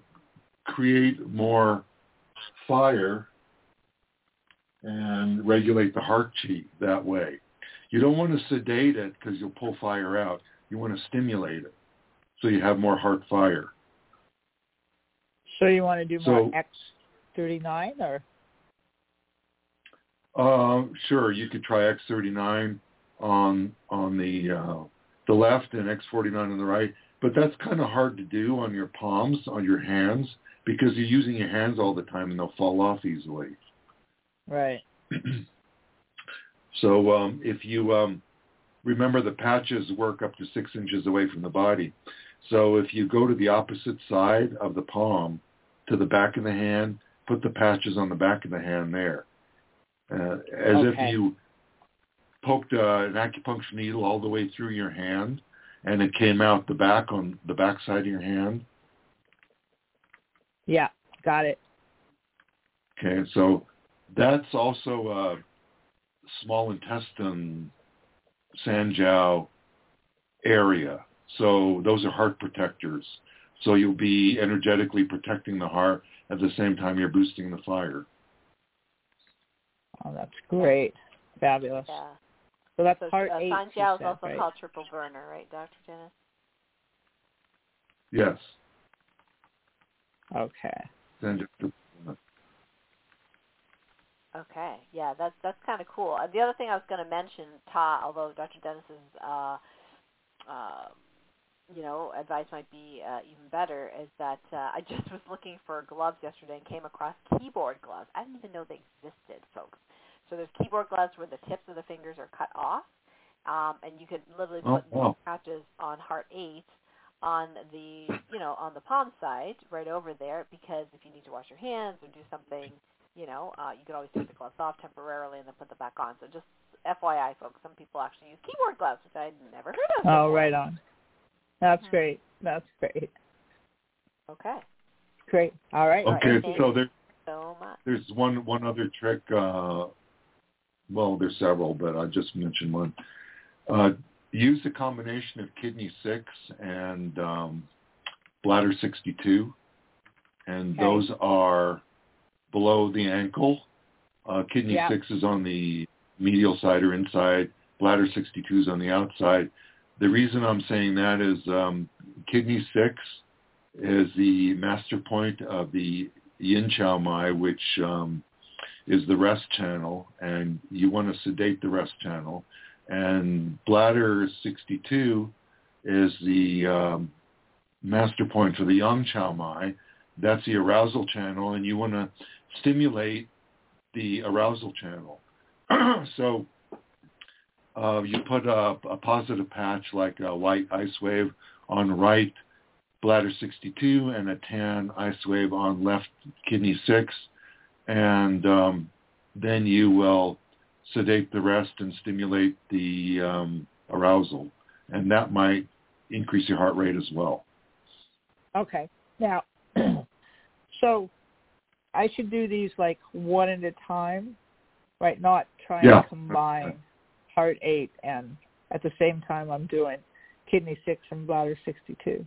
create more fire and regulate the heart chi that way. You don't want to sedate it because you'll pull fire out. You want to stimulate it so you have more heart fire. So you want to do So- more X thirty nine or Uh, sure, you could try X39 on on the uh, the left and X49 on the right, but that's kind of hard to do on your palms, on your hands, because you're using your hands all the time and they'll fall off easily. Right? so um, if you um, remember, the patches work up to six inches away from the body. So if you go to the opposite side of the palm to the back of the hand, put the patches on the back of the hand there, uh, as Okay. if you poked uh, an acupuncture needle all the way through your hand, and it came out the back on the back side of your hand. Yeah, got it. Okay, so that's also a small intestine Sanjiao area. So those are heart protectors. So you'll be energetically protecting the heart at the same time you're boosting the fire. Oh, that's great. Fabulous. Yeah. So that's So part uh, eight. you Sanjiao is also right? called triple burner, right, Dr. Dennis? Yes. Okay. Okay, yeah, that's that's kind of cool. Uh, the other thing I was going to mention, Ta, although Dr. Dennis's, uh, uh, you know, advice might be uh, even better, is that uh, I just was looking for gloves yesterday and came across keyboard gloves. I didn't even know they existed, folks. So there's keyboard gloves where the tips of the fingers are cut off, um, and you could literally Oh, put wow. patches on heart eight on the, you know, on the palm side, right over there, because if you need to wash your hands or do something you know, uh, you could always take the gloves off temporarily and then put them back on. So just FYI, folks, some people actually use keyboard gloves, which I'd never heard of. Oh, right on. That's Mhm. great. That's great. Okay. Great. All right. All right, Okay, thank so there, So much. there's one one other trick. Uh, well, there's several, but I just mentioned one. Uh, use a combination of kidney six and um, bladder 62, and Okay. those are below the ankle, Uh, kidney Yeah. 6 is on the medial side or inside. Bladder 62 is on the outside. The reason I'm saying that is um, kidney 6 is the master point of the yin chao mai, which um, is the rest channel, and you want to sedate the rest channel. And bladder 62 is the um, master point for the yang chao mai. That's the arousal channel, and you want to stimulate the arousal channel. so uh, you put a, a positive patch like a white ice wave on right bladder 62 and a tan ice wave on left kidney 6 and um, then you will sedate the rest and stimulate the um, arousal and that might increase your heart rate as well Okay. Now, so I should do these like one at a time, right? Not trying Yeah. to combine heart eight and at the same time I'm doing kidney six and bladder 62.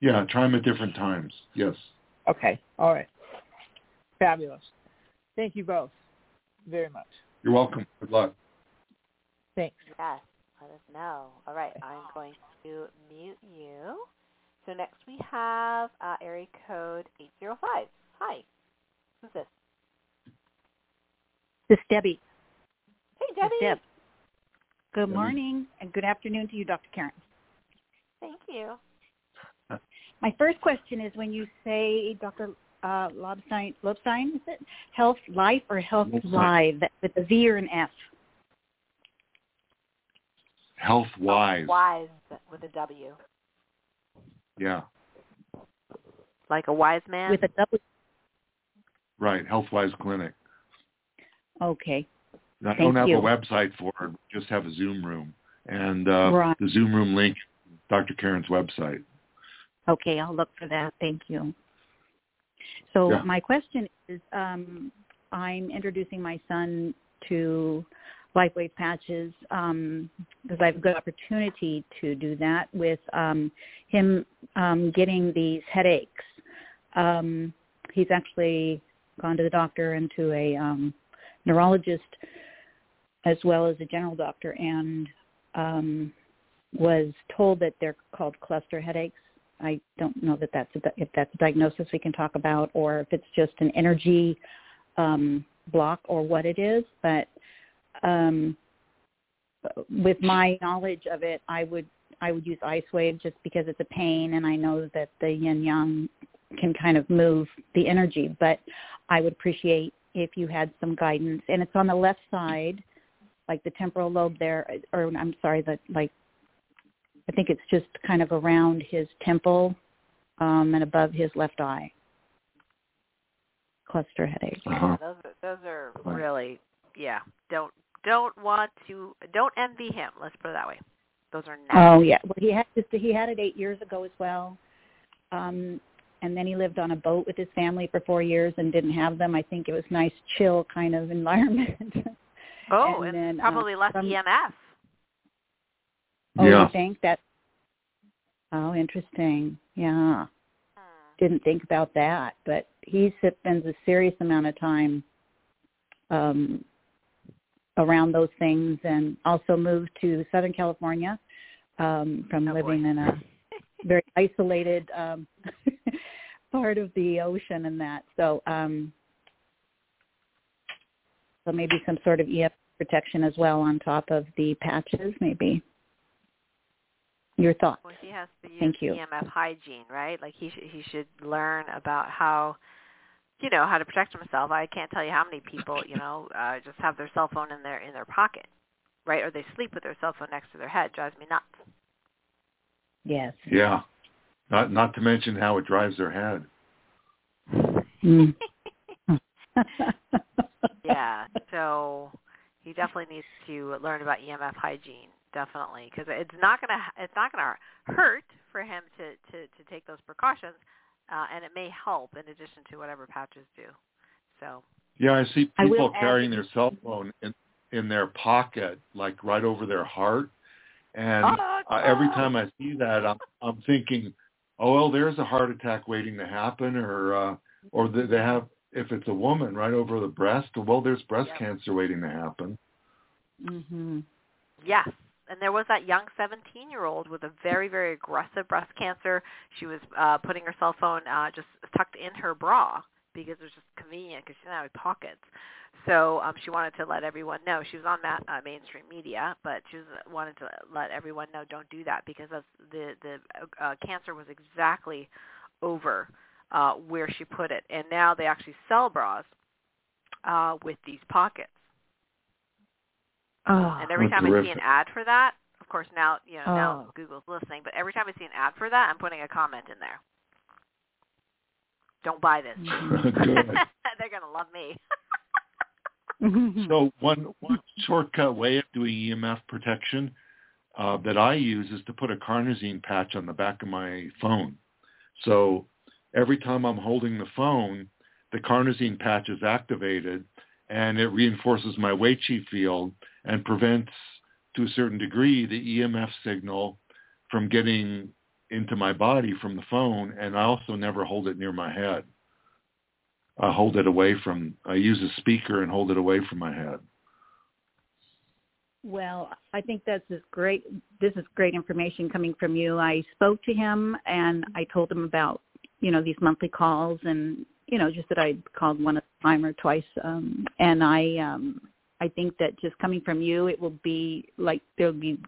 yeah try them at different times yes Okay. All right. Fabulous. Thank you both very much. you're welcome good luck Thanks. Yes, let us know. All right, I'm going to mute you. So next we have uh, area code 805. Hi, who's this? This is Debbie. Hey, Debbie. Deb. Good Debbie. morning and good afternoon to you, Dr. Karen. Thank you. My first question is when you say, Dr. Uh, Lobstein, Lobstein, is it Health Life or Health Lobstein. Live with a V or an F? health wise Wise with a W. yeah Like a wise man? With a W. right health wise clinic Okay. I Thank don't have you. a website for it. We just have a Zoom room. And uh, Right. the Zoom room link, Dr. Karen's website. Okay, I'll look for that. Thank you. So Yeah. my question is, um, I'm introducing my son to LifeWave patches um, because I have a good opportunity to do that with um, him um, getting these headaches. Um, he's actually gone to the doctor and to a um, neurologist as well as a general doctor and um, was told that they're called cluster headaches. I don't know that that's a, if that's a diagnosis we can talk about, or if it's just an energy um, block, or what it is. But um, with my knowledge of it, I would I would use ice wave just because it's a pain, and I know that the yin yang can kind of move the energy. But I would appreciate if you had some guidance, and it's on the left side, like the temporal lobe there, or I'm sorry, the like I think it's just kind of around his temple um, and above his left eye. Cluster headache. Uh-huh. Those are, those are really, yeah. Don't don't want to don't envy him. Let's put it that way. Those are nasty. Oh yeah, well he had this, he had it eight years ago as well, um, and then he lived on a boat with his family for four years and didn't have them. I think it was nice, chill kind of environment. oh, and and, then, uh, probably less some- EMF. oh, Yeah. you think that? Oh, interesting. Yeah. Hmm. didn't think about that, but he spends a serious amount of time um, around those things, and also moved to Southern California um, from Oh, boy. living in a very isolated um, part of the ocean and that. So, um, so maybe some sort of EF protection as well on top of the patches, maybe. Your thoughts? Well, he has to use Thank you. EMF hygiene, right? Like he should he should learn about how, you know, how to protect himself. I can't tell you how many people, you know, uh, just have their cell phone in their in their pocket, right? Or they sleep with their cell phone next to their head. Drives me nuts. Yes. Yeah. Not not to mention how it drives their head. Mm. yeah. So he definitely needs to learn about EMF hygiene, definitely, because it's not gonna it's not gonna hurt for him to to to take those precautions, uh, and it may help in addition to whatever patches do. So Yeah, I see I will people add- carrying their cell phone in in their pocket, like right over their heart. And Oh, uh, every time I see that, I'm I'm thinking, oh well, there's a heart attack waiting to happen, or uh, or they they have if it's a woman, right over the breast, well, there's breast Yep. cancer waiting to happen. Mhm. Yes. And there was that young 17-year-old with a very, very aggressive breast cancer. She was uh, putting her cell phone uh, just tucked in her bra because it was just convenient because she didn't have any pockets. So um, she wanted to let everyone know. She was on ma- uh, mainstream media, but she was, wanted to let everyone know don't do that because that's the the uh, cancer was exactly over uh, where she put it. And now they actually sell bras uh, with these pockets. Oh, And every That's time I see an ad for that, of course now you know now Oh. Google's listening, but every time I see an ad for that, I'm putting a comment in there. Don't buy this. Mhm. They're gonna love me. So one one shortcut way of doing EMF protection uh, that I use is to put a carnosine patch on the back of my phone. So every time I'm holding the phone, the carnosine patch is activated, and it reinforces my Wei Qi field and prevents, to a certain degree, the EMF signal from getting into my body from the phone. And I also never hold it near my head. I hold it away from. I use a speaker and hold it away from my head. Well, I think that's just great. This is great information coming from you. I spoke to him and I told him about, you know, these monthly calls and, you know, just that I called one time or twice. Um, and I, um, I think that just coming from you, it will be like there'll be,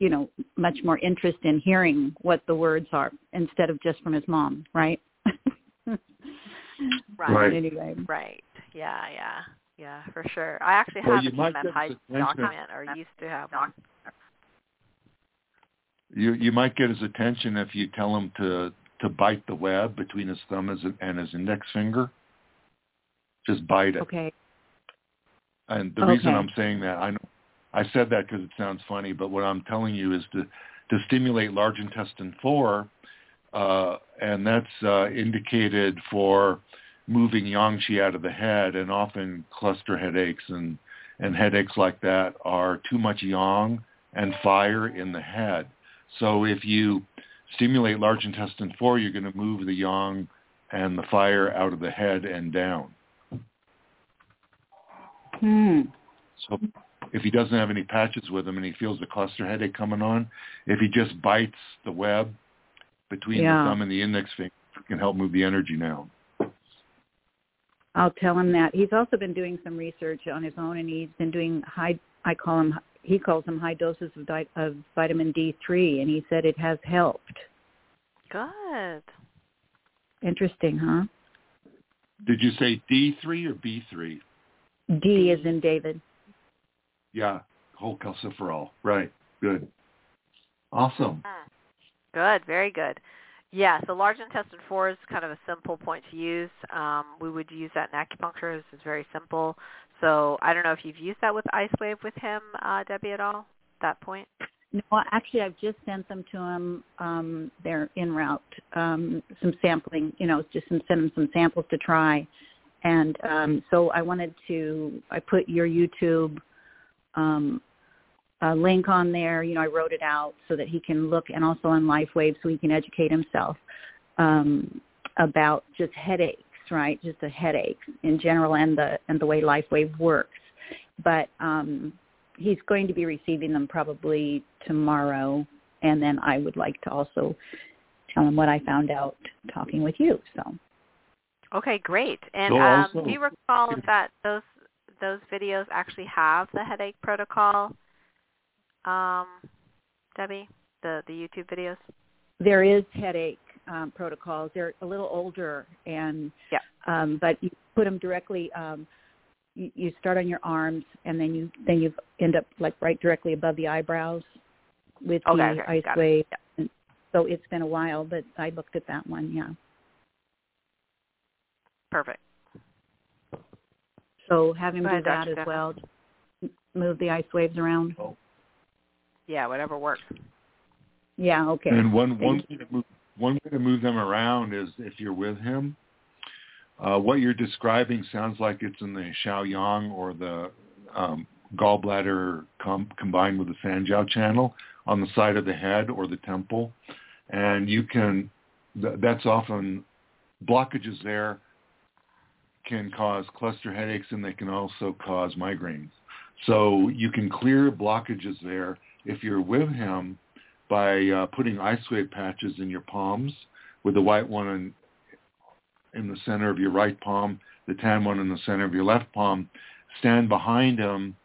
you know, much more interest in hearing what the words are instead of just from his mom, right? Right. Right. Anyway. Right. Yeah, yeah. Yeah, for sure. I actually Well, have you an might EMF get high his attention. document or used to have one. You you might get his attention if you tell him to to bite the web between his thumb and and his index finger. Just bite it. Okay. And the reason I'm saying that, I know I said that because it sounds funny, but what I'm telling you is to to stimulate large intestine four, uh, and that's uh, indicated for moving yang qi out of the head, and often cluster headaches and and headaches like that are too much yang and fire in the head. So if you stimulate large intestine four, you're going to move the yang and the fire out of the head and down. Hmm. So if he doesn't have any patches with him and he feels the cluster headache coming on, if he just bites the web between Yeah. the thumb and the index finger, it can help move the energy now. I'll tell him that. He's also been doing some research on his own, and he's been doing high. I call him. He calls them high doses of, di- of vitamin D3, and he said it has helped. Good. Interesting, huh? Did you say D3 or B3? D is in David. Yeah, cholecalciferol. Right. Good. Awesome. Mm. Good, very good. Yeah, so large intestine 4 is kind of a simple point to use. Um, we would use that in acupuncture. It's very simple. So I don't know if you've used that with Ice Wave with him, uh, Debbie, at all, that point? No, actually, I've just sent them to him. Um, they're en route. Um, some sampling, you know, just some, send him some samples to try. And um, so I wanted to. I put your YouTube um, uh, link on there. You know, I wrote it out so that he can look, and also on LifeWave so he can educate himself um, about just headaches, right? Just the headaches in general, and the and the way LifeWave works. But um, he's going to be receiving them probably tomorrow, and then I would like to also tell him what I found out talking with you. So Okay, great. And So um, also- do you recall if that those those videos actually have the headache protocol, um, Debbie? The the YouTube videos? there is headache um, protocols. They're a little older, and Yeah. um, but you put them directly. Um, you, you start on your arms, and then you then you end up like right directly above the eyebrows with Okay, the okay, ice got it. wave. So it's been a while, but I looked at that one. Yeah. Perfect. So have him do ahead, that Dr. as Dennis. well. Move the ice waves around. Yeah, whatever works. Yeah. Okay. And one one way, to move, one way to move them around is if you're with him. Uh, what you're describing sounds like it's in the Shaoyang or the um, gallbladder com- combined with the Sanjiao channel on the side of the head or the temple, and you can. Th- that's often blockages there can cause cluster headaches and they can also cause migraines. So you can clear blockages there if you're with him by uh, putting ice wave patches in your palms with the white one in, in the center of your right palm, the tan one in the center of your left palm. Stand behind him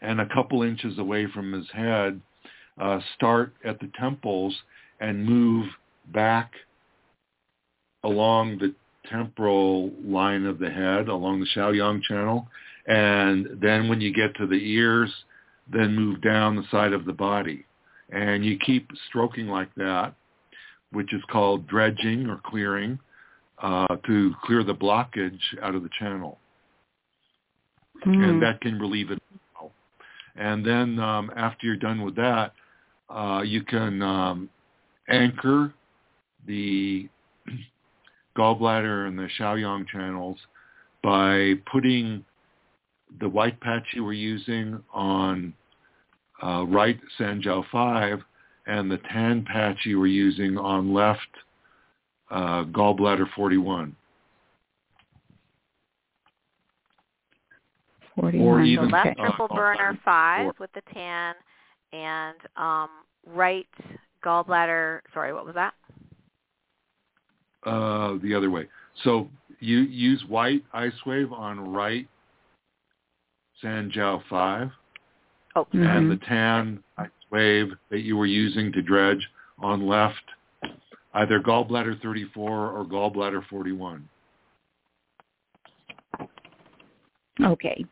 and a couple inches away from his head, uh, start at the temples and move back along the temporal line of the head, along the Shaoyang channel. And then when you get to the ears, then move down the side of the body. And you keep stroking like that, which is called dredging or clearing, uh, to clear the blockage out of the channel. Mm. And that can relieve it. And then um, after you're done with that, uh, you can um, anchor the gallbladder and the Shaoyang channels by putting the white patch you were using on uh, right Sanjiao 5 and the tan patch you were using on left uh, gallbladder 41. 41. Or even, so left triple uh, burner 5 with the tan and um, right gallbladder, sorry, what was that? Uh, the other way. So you use white ice wave on right Sanjiao 5. Oh. Mm-hmm. And the tan ice wave that you were using to dredge on left, either gallbladder 34 or gallbladder 41. Okay.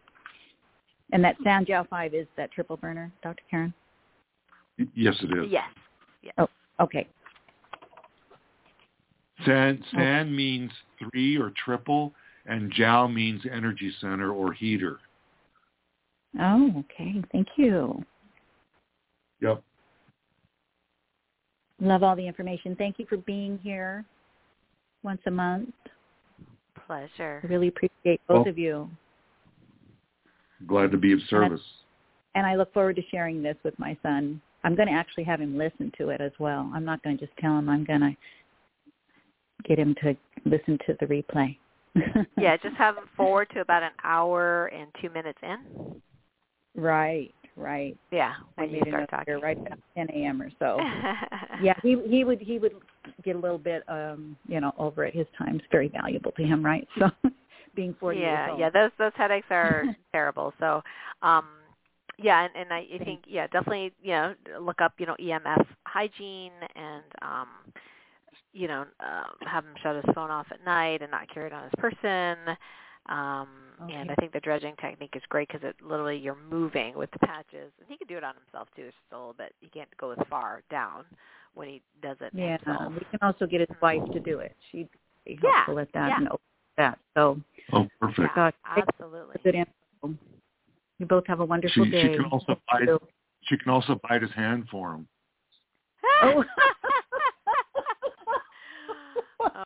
And that Sanjiao 5 is that triple burner, Dr. Karen? Yes, it is. Yes. yes. Oh, okay. San, oh. san means three or triple, and Jiao means energy center or heater. Oh, okay. Thank you. Yep. Love all the information. Thank you for being here once a month. Pleasure. I really appreciate both well, of you. Glad to be of service. And and I look forward to sharing this with my son. I'm going to actually have him listen to it as well. I'm not going to just tell him. I'm going to get him to listen to the replay. yeah, just have him forward to about an hour and two minutes in. Right, right. Yeah, when I you start talking. Right at 10 a.m. or so. yeah, he he would he would get a little bit um you know over it. His time's very valuable to him, right? So being 40 yeah, years old. Yeah, those those headaches are terrible. So um yeah, and, and I, I think yeah, definitely you know look up you know EMF hygiene and um you know, uh, have him shut his phone off at night and not carry it on his person. Um, okay. And I think the dredging technique is great because it literally you're moving with the patches, and he can do it on himself too. It's just a little bit he can't go as far down when he does it. Yeah, himself. we can also get his wife to do it. She'd be helpful yeah. at that yeah. and that. So, oh, perfect. Yeah, absolutely. Good answer. You both have a wonderful she, day. She can also bite. She can also bite his hand for him. oh.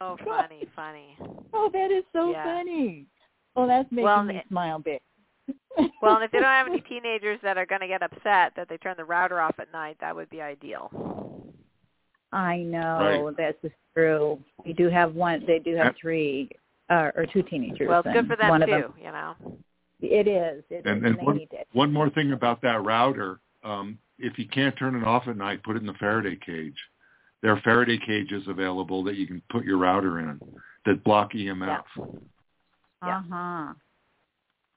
Oh, funny, funny. Oh, that is so yeah. funny. Well, that's making well, me it, smile big. well, and if they don't have any teenagers that are going to get upset that they turn the router off at night, that would be ideal. I know right. that's true. We do have one. They do have three uh, or two teenagers. Well, it's good for them one too. Them, you know. It is. It and, is, and one, one more thing about that router. Um, if you can't turn it off at night, put it in the Faraday cage. There are Faraday cages available that you can put your router in that block EMF. Yeah. Uh-huh.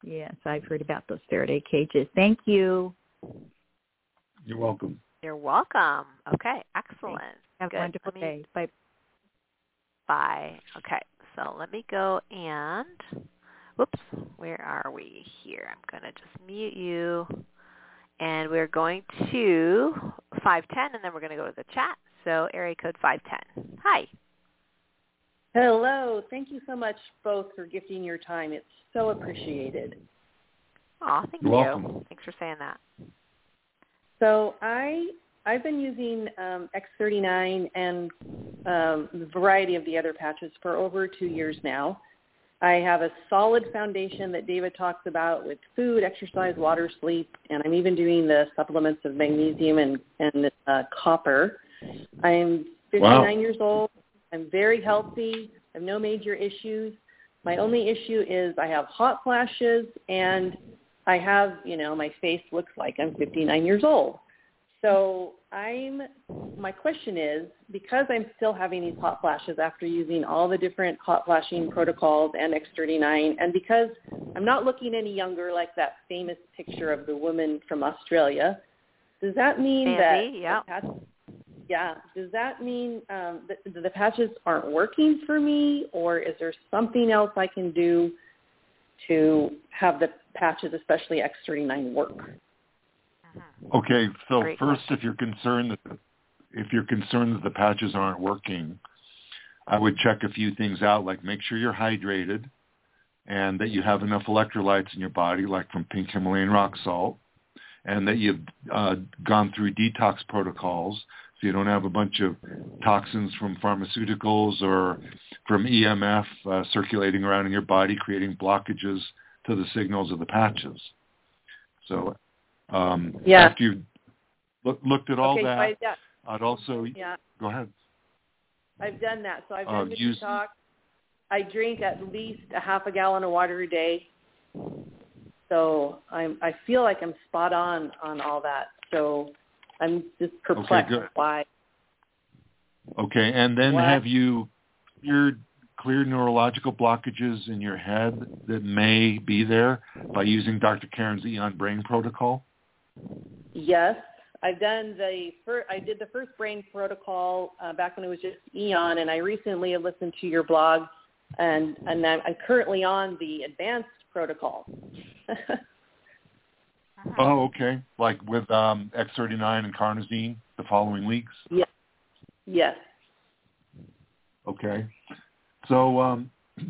Yes, I've heard about those Faraday cages. Thank you. You're welcome. You're welcome. Okay, excellent. Have Good. a wonderful me, day. Bye. Bye. Okay, so let me go and, whoops, where are we here? I'm going to just mute you. And we're going to 510, and then we're going to go to the chat. So area code 510. Hi. Hello. Thank you so much both for gifting your time. It's so appreciated. Oh, thank You're you. Welcome. Thanks for saying that. So I I've been using um, X39 and um, a variety of the other patches for over two years now. I have a solid foundation that David talks about with food, exercise, water, sleep, and I'm even doing the supplements of magnesium and, and uh, copper. I'm 59 wow. years old. I'm very healthy. I have no major issues. My only issue is I have hot flashes and I have, you know, my face looks like I'm 59 years old. So I'm, my question is, because I'm still having these hot flashes after using all the different hot flashing protocols and X39, and because I'm not looking any younger like that famous picture of the woman from Australia, does that mean Sandy, that yeah. The patch, yeah, does that mean um, that the patches aren't working for me, or is there something else I can do to have the patches, especially X39, work? Okay, so Great first, if you're concerned that the, if you're concerned that the patches aren't working, I would check a few things out, like make sure you're hydrated, and that you have enough electrolytes in your body, like from pink Himalayan rock salt, and that you've uh, gone through detox protocols, so you don't have a bunch of toxins from pharmaceuticals or from EMF uh, circulating around in your body, creating blockages to the signals of the patches. So um, Yeah. after you've look, looked at all okay, that, so I'd also yeah, go ahead. I've done that. So I've Uh, done the use- detox. I drink at least a half a gallon of water a day. So I'm I feel like I'm spot on on all that. So I'm just perplexed good. why. Okay, and then have you cleared cleared neurological blockages in your head that may be there by using Dr. Karen's Aeon Brain Protocol? Yes, I've done the first. I did the first brain protocol uh, back when it was just Aeon, and I recently have listened to your blog, and and I'm, I'm currently on the advanced protocol. Oh, okay. Like with um, X39 and carnosine the following weeks? yes, yes. Okay. So um,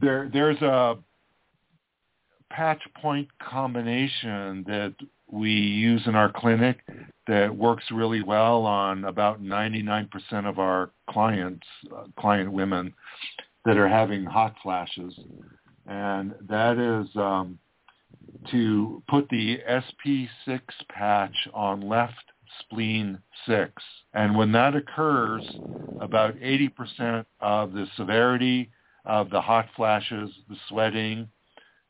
there there's a patch point combination that we use in our clinic that works really well on about 99% of our clients, uh, client women that are having hot flashes. And that is um, to put the SP6 patch on left spleen 6. And when that occurs, about 80% of the severity of the hot flashes, the sweating,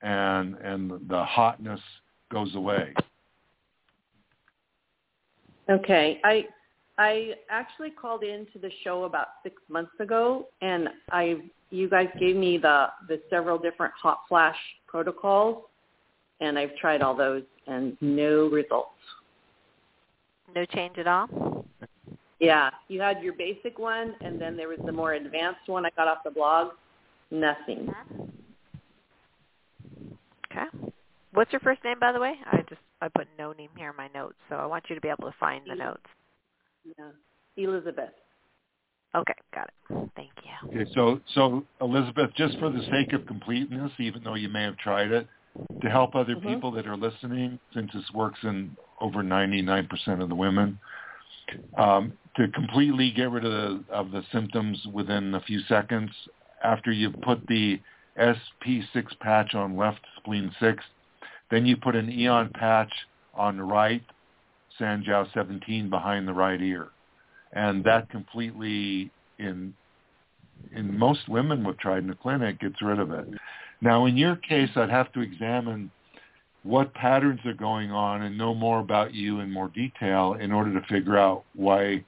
and, and the hotness goes away. Okay. I I actually called into the show about six months ago, and I you guys gave me the the several different hot flash protocols, and I've tried all those, and no results. No change at all? Yeah, you had your basic one, and then there was the more advanced one I got off the blog. Nothing. Okay. What's your first name, by the way? I just I put no name here in my notes, so I want you to be able to find the notes. Yeah. Elizabeth. Okay, got it. Thank you. Okay, so so Elizabeth, just for the sake of completeness, even though you may have tried it, to help other Mhm. people that are listening, since this works in over 99% of the women, um, to completely get rid of the, of the symptoms within a few seconds after you put the SP6 patch on left spleen 6, then you put an Aeon patch on the right Sanjiao 17 behind the right ear. And that completely, in in most women we've tried in the clinic, gets rid of it. Now, in your case, I'd have to examine what patterns are going on and know more about you in more detail in order to figure out why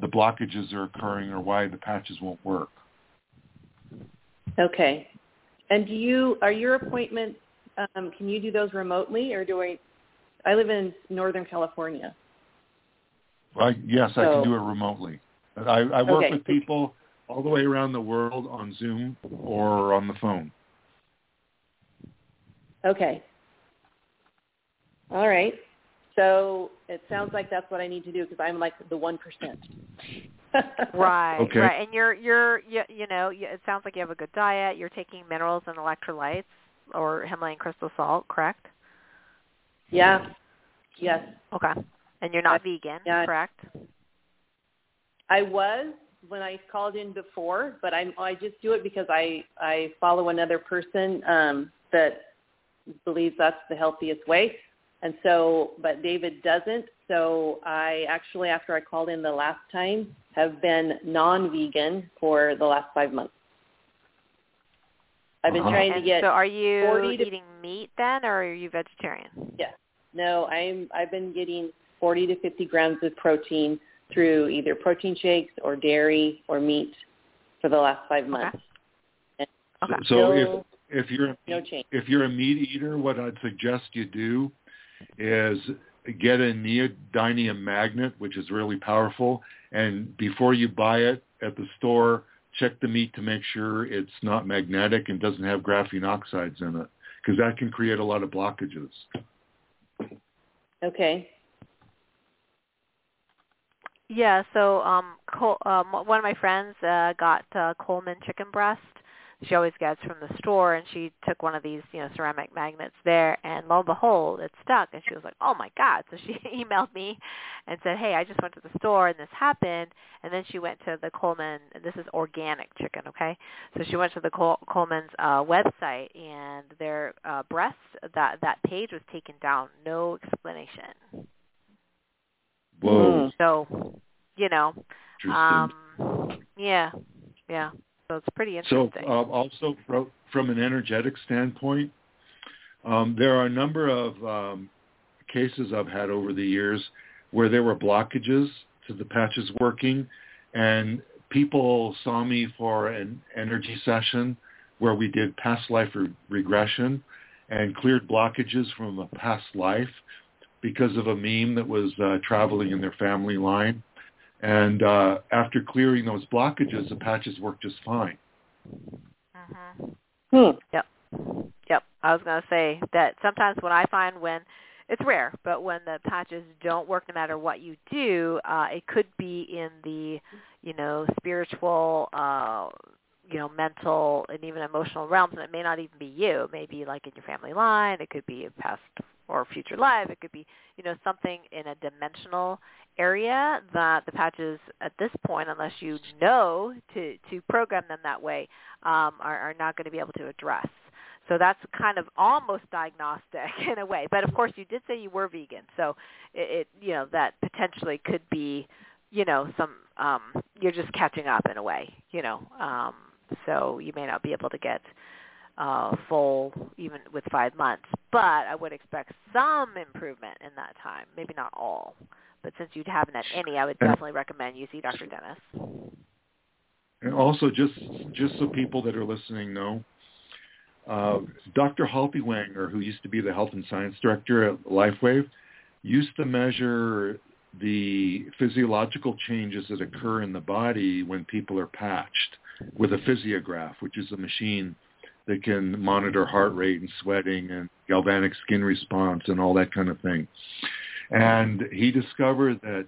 the blockages are occurring or why the patches won't work. Okay. And do you are your appointments? Um, can you do those remotely, or do I? I live in Northern California. I, yes, I can do it remotely. I, I work Okay. with people all the way around the world on Zoom or on the phone. Okay. All right. So it sounds like that's what I need to do because I'm like the one percent. Right, Okay. right. And you're you're you, you know, you, it sounds like you have a good diet. You're taking minerals and electrolytes or Himalayan crystal salt, correct? Yeah. Yes. Okay. And you're not vegan, yeah. correct? I was when I called in before, but I'm I just do it because I I follow another person um, that believes that's the healthiest way, and so but David doesn't. So I actually after I called in the last time have been non-vegan for the last five months. I've been trying to get so are you 40 to- eating meat then, or are you vegetarian? Yeah. No, I'm I've been getting 40 to 50 grams of protein through either protein shakes or dairy or meat for the last five months. Okay. So, so if if you're no change. if you're a meat eater, what I'd suggest you do is get a neodymium magnet, which is really powerful, and before you buy it at the store, check the meat to make sure it's not magnetic and doesn't have graphene oxides in it, because that can create a lot of blockages. Okay. Yeah, so um, Col- um, one of my friends uh, got uh, Coleman chicken breast. She always gets from the store, and she took one of these, you know, ceramic magnets there, and lo and behold, it stuck. And she was like, "Oh my God!" So she emailed me and said, "Hey, I just went to the store, and this happened." And then she went to the Coleman. And this is organic chicken, okay? So she went to the Col- Coleman's uh, website, and their uh, breast that that page was taken down, no explanation. Whoa, So, you know, um, yeah, yeah. So it's pretty So uh, also fro- from an energetic standpoint, um, there are a number of um, cases I've had over the years where there were blockages to the patches working, and people saw me for an energy session where we did past life re- regression and cleared blockages from a past life because of a meme that was uh, traveling in their family line. And uh, after clearing those blockages, the patches work just fine. hmm Hmm. Yep. Yep. I was going to say that sometimes when I find when it's rare, but when the patches don't work no matter what you do, uh it could be in the, you know, spiritual uh you know, mental and even emotional realms and it may not even be you. It may be like in your family line, it could be a past or future live. it could be, you know, something in a dimensional area that the patches at this point, unless you know to, to program them that way, um, are, are not going to be able to address. So that's kind of almost diagnostic in a way. But of course, you did say you were vegan, so it, it you know that potentially could be, you know, some um, you're just catching up in a way, you know. Um, so you may not be able to get uh, full even with five months, but I would expect some improvement in that time. Maybe not all, but since you haven't had any, I would definitely recommend you see Dr. Dennis. And also, just just so people that are listening know, uh, Dr. Haltiwanger, who used to be the health and science director at LifeWave, used to measure the physiological changes that occur in the body when people are patched with a physiograph, which is a machine that can monitor heart rate and sweating and galvanic skin response and all that kind of thing. And he discovered that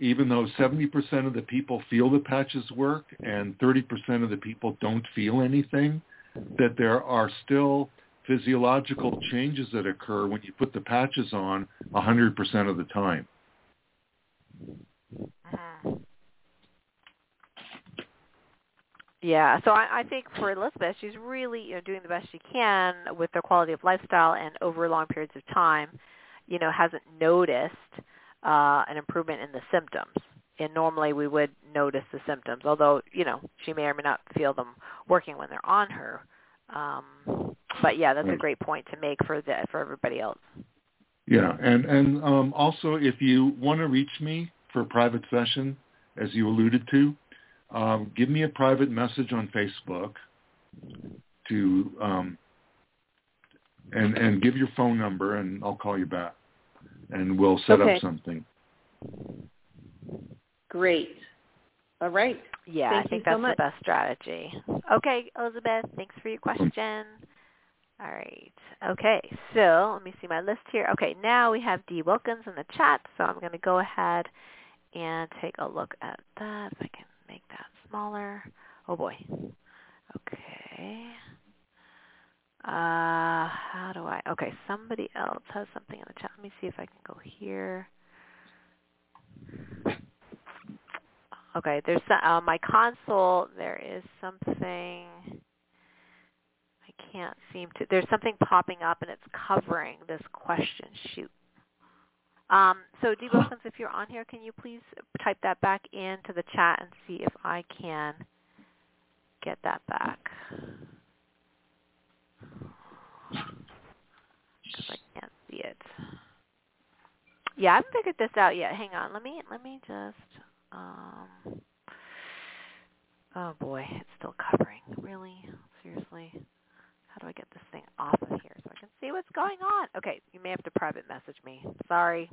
even though 70% of the people feel the patches work and 30% of the people don't feel anything, that there are still physiological changes that occur when you put the patches on 100% of the time. Mhm. Yeah, so I, I think for Elizabeth, she's really you know doing the best she can with her quality of lifestyle, and over long periods of time, you know, hasn't noticed uh, an improvement in the symptoms. And normally we would notice the symptoms, although you know she may or may not feel them working when they're on her. Um, but yeah, that's a great point to make for the for everybody else. Yeah, and and um, also if you want to reach me for a private session, as you alluded to, um, give me a private message on Facebook to um, and and give your phone number, and I'll call you back, and we'll set Okay. up something. Great. All right. Yeah, Thank I think you so that's much. the best strategy. Okay, Elizabeth, thanks for your question. All right. Okay, so let me see my list here. Okay, now we have Dee Wilkins in the chat, so I'm going to go ahead and take a look at that. If I can make that smaller. Oh boy. Okay. Uh, how do I? Okay, somebody else has something in the chat. Let me see if I can go here. Okay, there's uh, my console. There is something. I can't seem to. There's something popping up, and it's covering this question. Shoot. Um, so D. Wilkins, if you're on here, can you please type that back into the chat and see if I can get that back? Because I can't see it. Yeah, I haven't figured this out yet. Hang on, let me let me just. Um, oh boy, it's still covering. Really, seriously. How do I get this thing off of here so I can see what's going on? Okay, you may have to private message me. Sorry.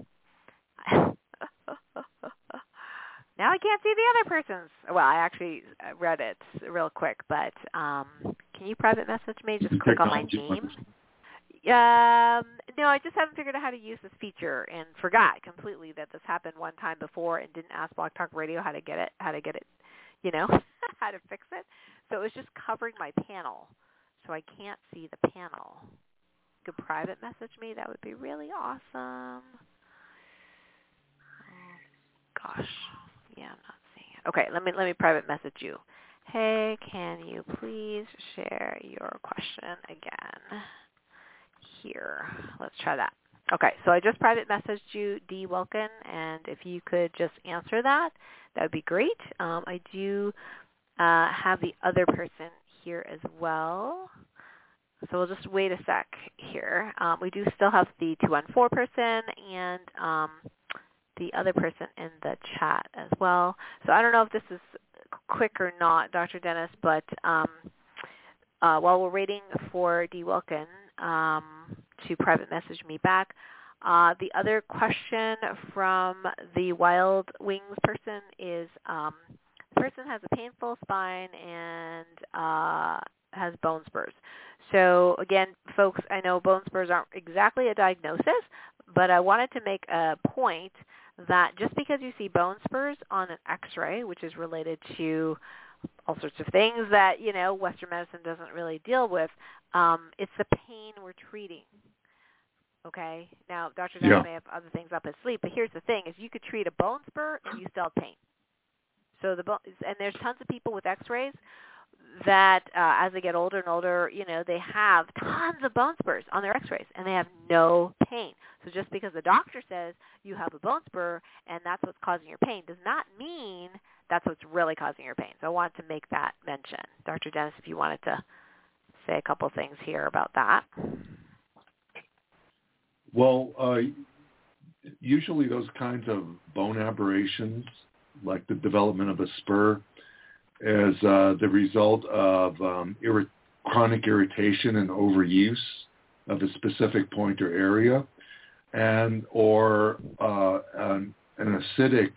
now I can't see the other person's. Well, I actually read it real quick, but um can you private message me? Just click on my name. Um, no, I just haven't figured out how to use this feature and forgot completely that this happened one time before and didn't ask Blog Talk Radio how to get it, how to get it, you know, how to fix it. So it was just covering my panel, so I can't see the panel. You could private message me. That would be really awesome. Oh, gosh, yeah, I'm not seeing it. Okay, let me let me private message you. Hey, can you please share your question again? here. Let's try that. Okay, so I just private messaged you, D. Wilkin, and if you could just answer that, that would be great. Um, I do uh, have the other person here as well. So we'll just wait a sec here. Um, we do still have the 214 person and um, the other person in the chat as well. So I don't know if this is quick or not, Dr. Dennis, but um, uh, while we're waiting for D. Wilkin, um, to private message me back. Uh, the other question from the Wild Wings person is um, person has a painful spine and uh, has bone spurs. So again, folks, I know bone spurs aren't exactly a diagnosis, but I wanted to make a point that just because you see bone spurs on an x-ray, which is related to all sorts of things that, you know, Western medicine doesn't really deal with, um, it's the pain we're treating. Okay. Now, Dr. Dennis yeah. may have other things up his sleeve, but here's the thing: is you could treat a bone spur and you still have pain. So the bone, and there's tons of people with X-rays that, uh, as they get older and older, you know, they have tons of bone spurs on their X-rays, and they have no pain. So just because the doctor says you have a bone spur and that's what's causing your pain, does not mean that's what's really causing your pain. So I wanted to make that mention, Dr. Dennis, if you wanted to say a couple things here about that. Well, uh, usually those kinds of bone aberrations, like the development of a spur, as uh, the result of um, chronic irritation and overuse of a specific point or area, and or uh, an, an acidic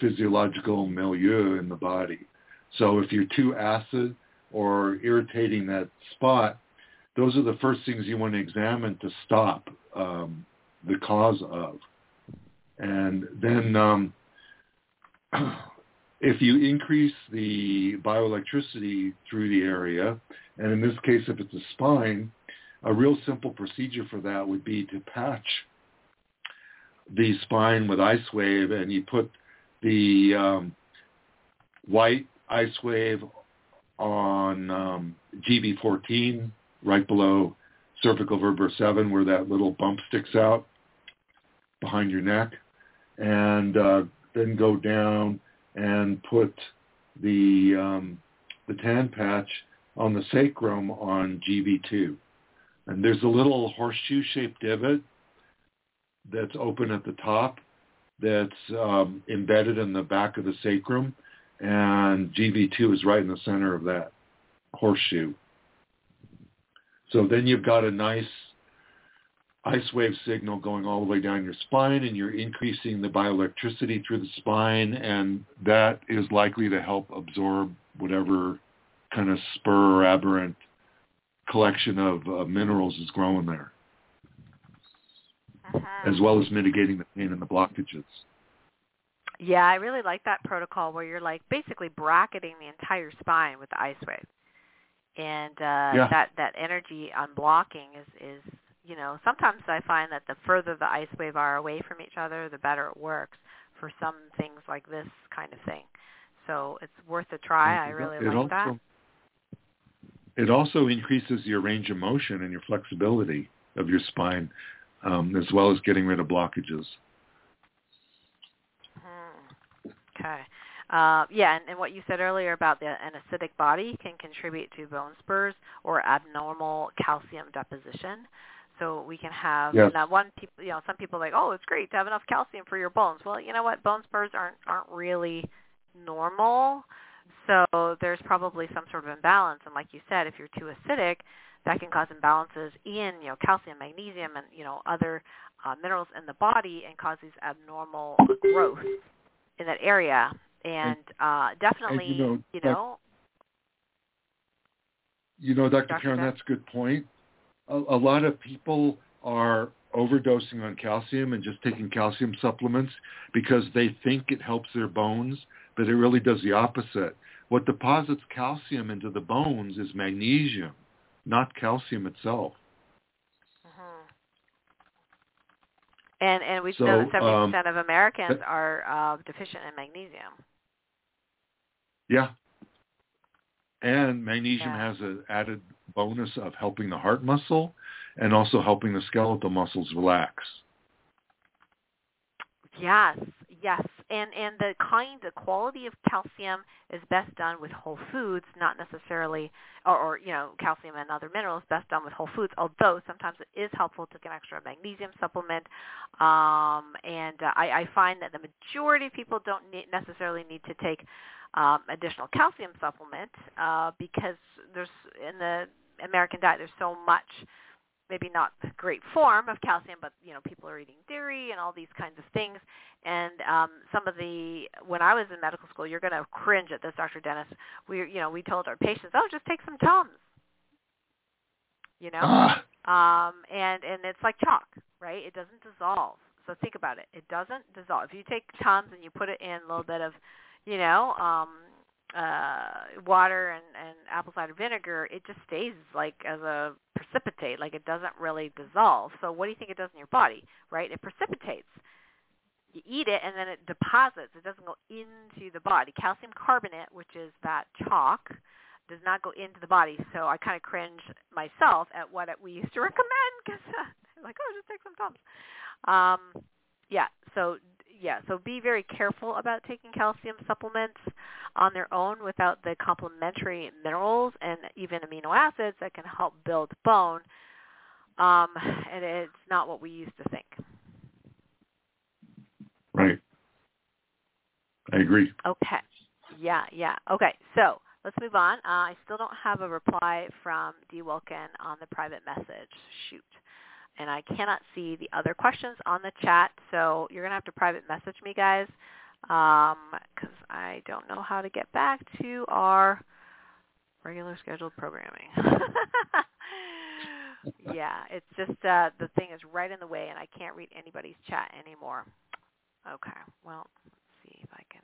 physiological milieu in the body. So if you're too acid or irritating that spot, those are the first things you want to examine to stop um, the cause of. And then um, if you increase the bioelectricity through the area, and in this case if it's a spine, a real simple procedure for that would be to patch the spine with ice wave and you put the um, white ice wave on um, GV14 right below cervical vertebra 7 where that little bump sticks out behind your neck. And uh, then go down and put the um, the tan patch on the sacrum on GV2. And there's a little horseshoe-shaped divot that's open at the top that's um, embedded in the back of the sacrum, and GV2 is right in the center of that horseshoe. So then you've got a nice ice wave signal going all the way down your spine and you're increasing the bioelectricity through the spine and that is likely to help absorb whatever kind of spur or aberrant collection of uh, minerals is growing there uh-huh. as well as mitigating the pain and the blockages. Yeah, I really like that protocol where you're like basically bracketing the entire spine with the ice wave and uh, yeah. that that energy unblocking is is you know sometimes I find that the further the ice wave are away from each other, the better it works for some things like this kind of thing. So it's worth a try. I really it like also, that. It also increases your range of motion and your flexibility of your spine, um, as well as getting rid of blockages. Hmm. Okay. Uh, yeah, and, and what you said earlier about the, an acidic body can contribute to bone spurs or abnormal calcium deposition. So we can have now one people, you know, some people are like, oh, it's great to have enough calcium for your bones. Well, you know what? Bone spurs aren't aren't really normal. So there's probably some sort of imbalance. And like you said, if you're too acidic, that can cause imbalances in you know calcium, magnesium, and you know other uh, minerals in the body and cause these abnormal growth in that area. And uh, definitely, and, you know, you know, you know, Dr. Dr. Karen, that's a good point. A, a lot of people are overdosing on calcium and just taking calcium supplements because they think it helps their bones, but it really does the opposite. What deposits calcium into the bones is magnesium, not calcium itself. Mhm. And and we So, know that seventy um, percent of Americans that- are uh, deficient in magnesium. Yeah. And magnesium Yeah. has an added bonus of helping the heart muscle and also helping the skeletal muscles relax. Yes, yes, and and the kind, the quality of calcium is best done with whole foods, not necessarily, or, or you know, calcium and other minerals best done with whole foods. Although sometimes it is helpful to get an extra magnesium supplement, um, and uh, I, I find that the majority of people don't need, necessarily need to take um, additional calcium supplement uh, because there's in the American diet there's so much maybe not great form of calcium, but you know people are eating dairy and all these kinds of things. And um, some of the when I was in medical school, you're going to cringe at this, Dr. Dennis. We you know we told our patients, oh, just take some Tums. You know, Ah, um, and and it's like chalk, right? It doesn't dissolve. So think about it. It doesn't dissolve. If you take Tums and you put it in a little bit of, you know, um, uh, water and, and apple cider vinegar, it just stays like as a precipitate, like it doesn't really dissolve. So what do you think it does in your body, right? It precipitates. You eat it and then it deposits. It doesn't go into the body. Calcium carbonate, which is that chalk, does not go into the body. So I kind of cringe myself at what we used to recommend because like, oh, just take some Tums. Um, yeah. So yeah. So be very careful about taking calcium supplements on their own without the complementary minerals and even amino acids that can help build bone. Um, and it's not what we used to think. right. I agree. Okay. Yeah, yeah. Okay, so let's move on. Uh, I still don't have a reply from D. Wilkin on the private message. Shoot. And I cannot see the other questions on the chat, so you're going to have to private message me, guys, because I don't know how to get back to our regular scheduled programming. yeah, it's just uh, the thing is right in the way, and I can't read anybody's chat anymore. Okay, well, let's see if I can.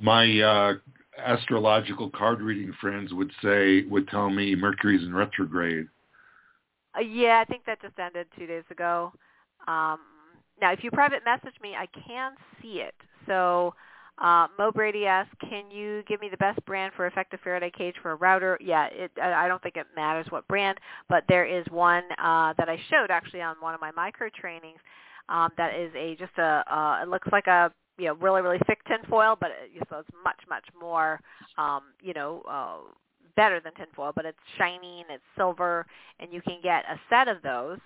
My uh, astrological card reading friends would say, would tell me Mercury's in retrograde. Uh, yeah, I think that just ended two days ago. Um, now, if you private message me, I can see it. So uh, Mo Brady asks, can you give me the best brand for effective Faraday cage for a router? Yeah, it, I don't think it matters what brand, but there is one uh, that I showed actually on one of my micro trainings um, that is a just a uh, it looks like a you know really really thick tinfoil, but it, so it's much much more um, you know uh, better than tinfoil, but it's shiny and it's silver, and you can get a set of those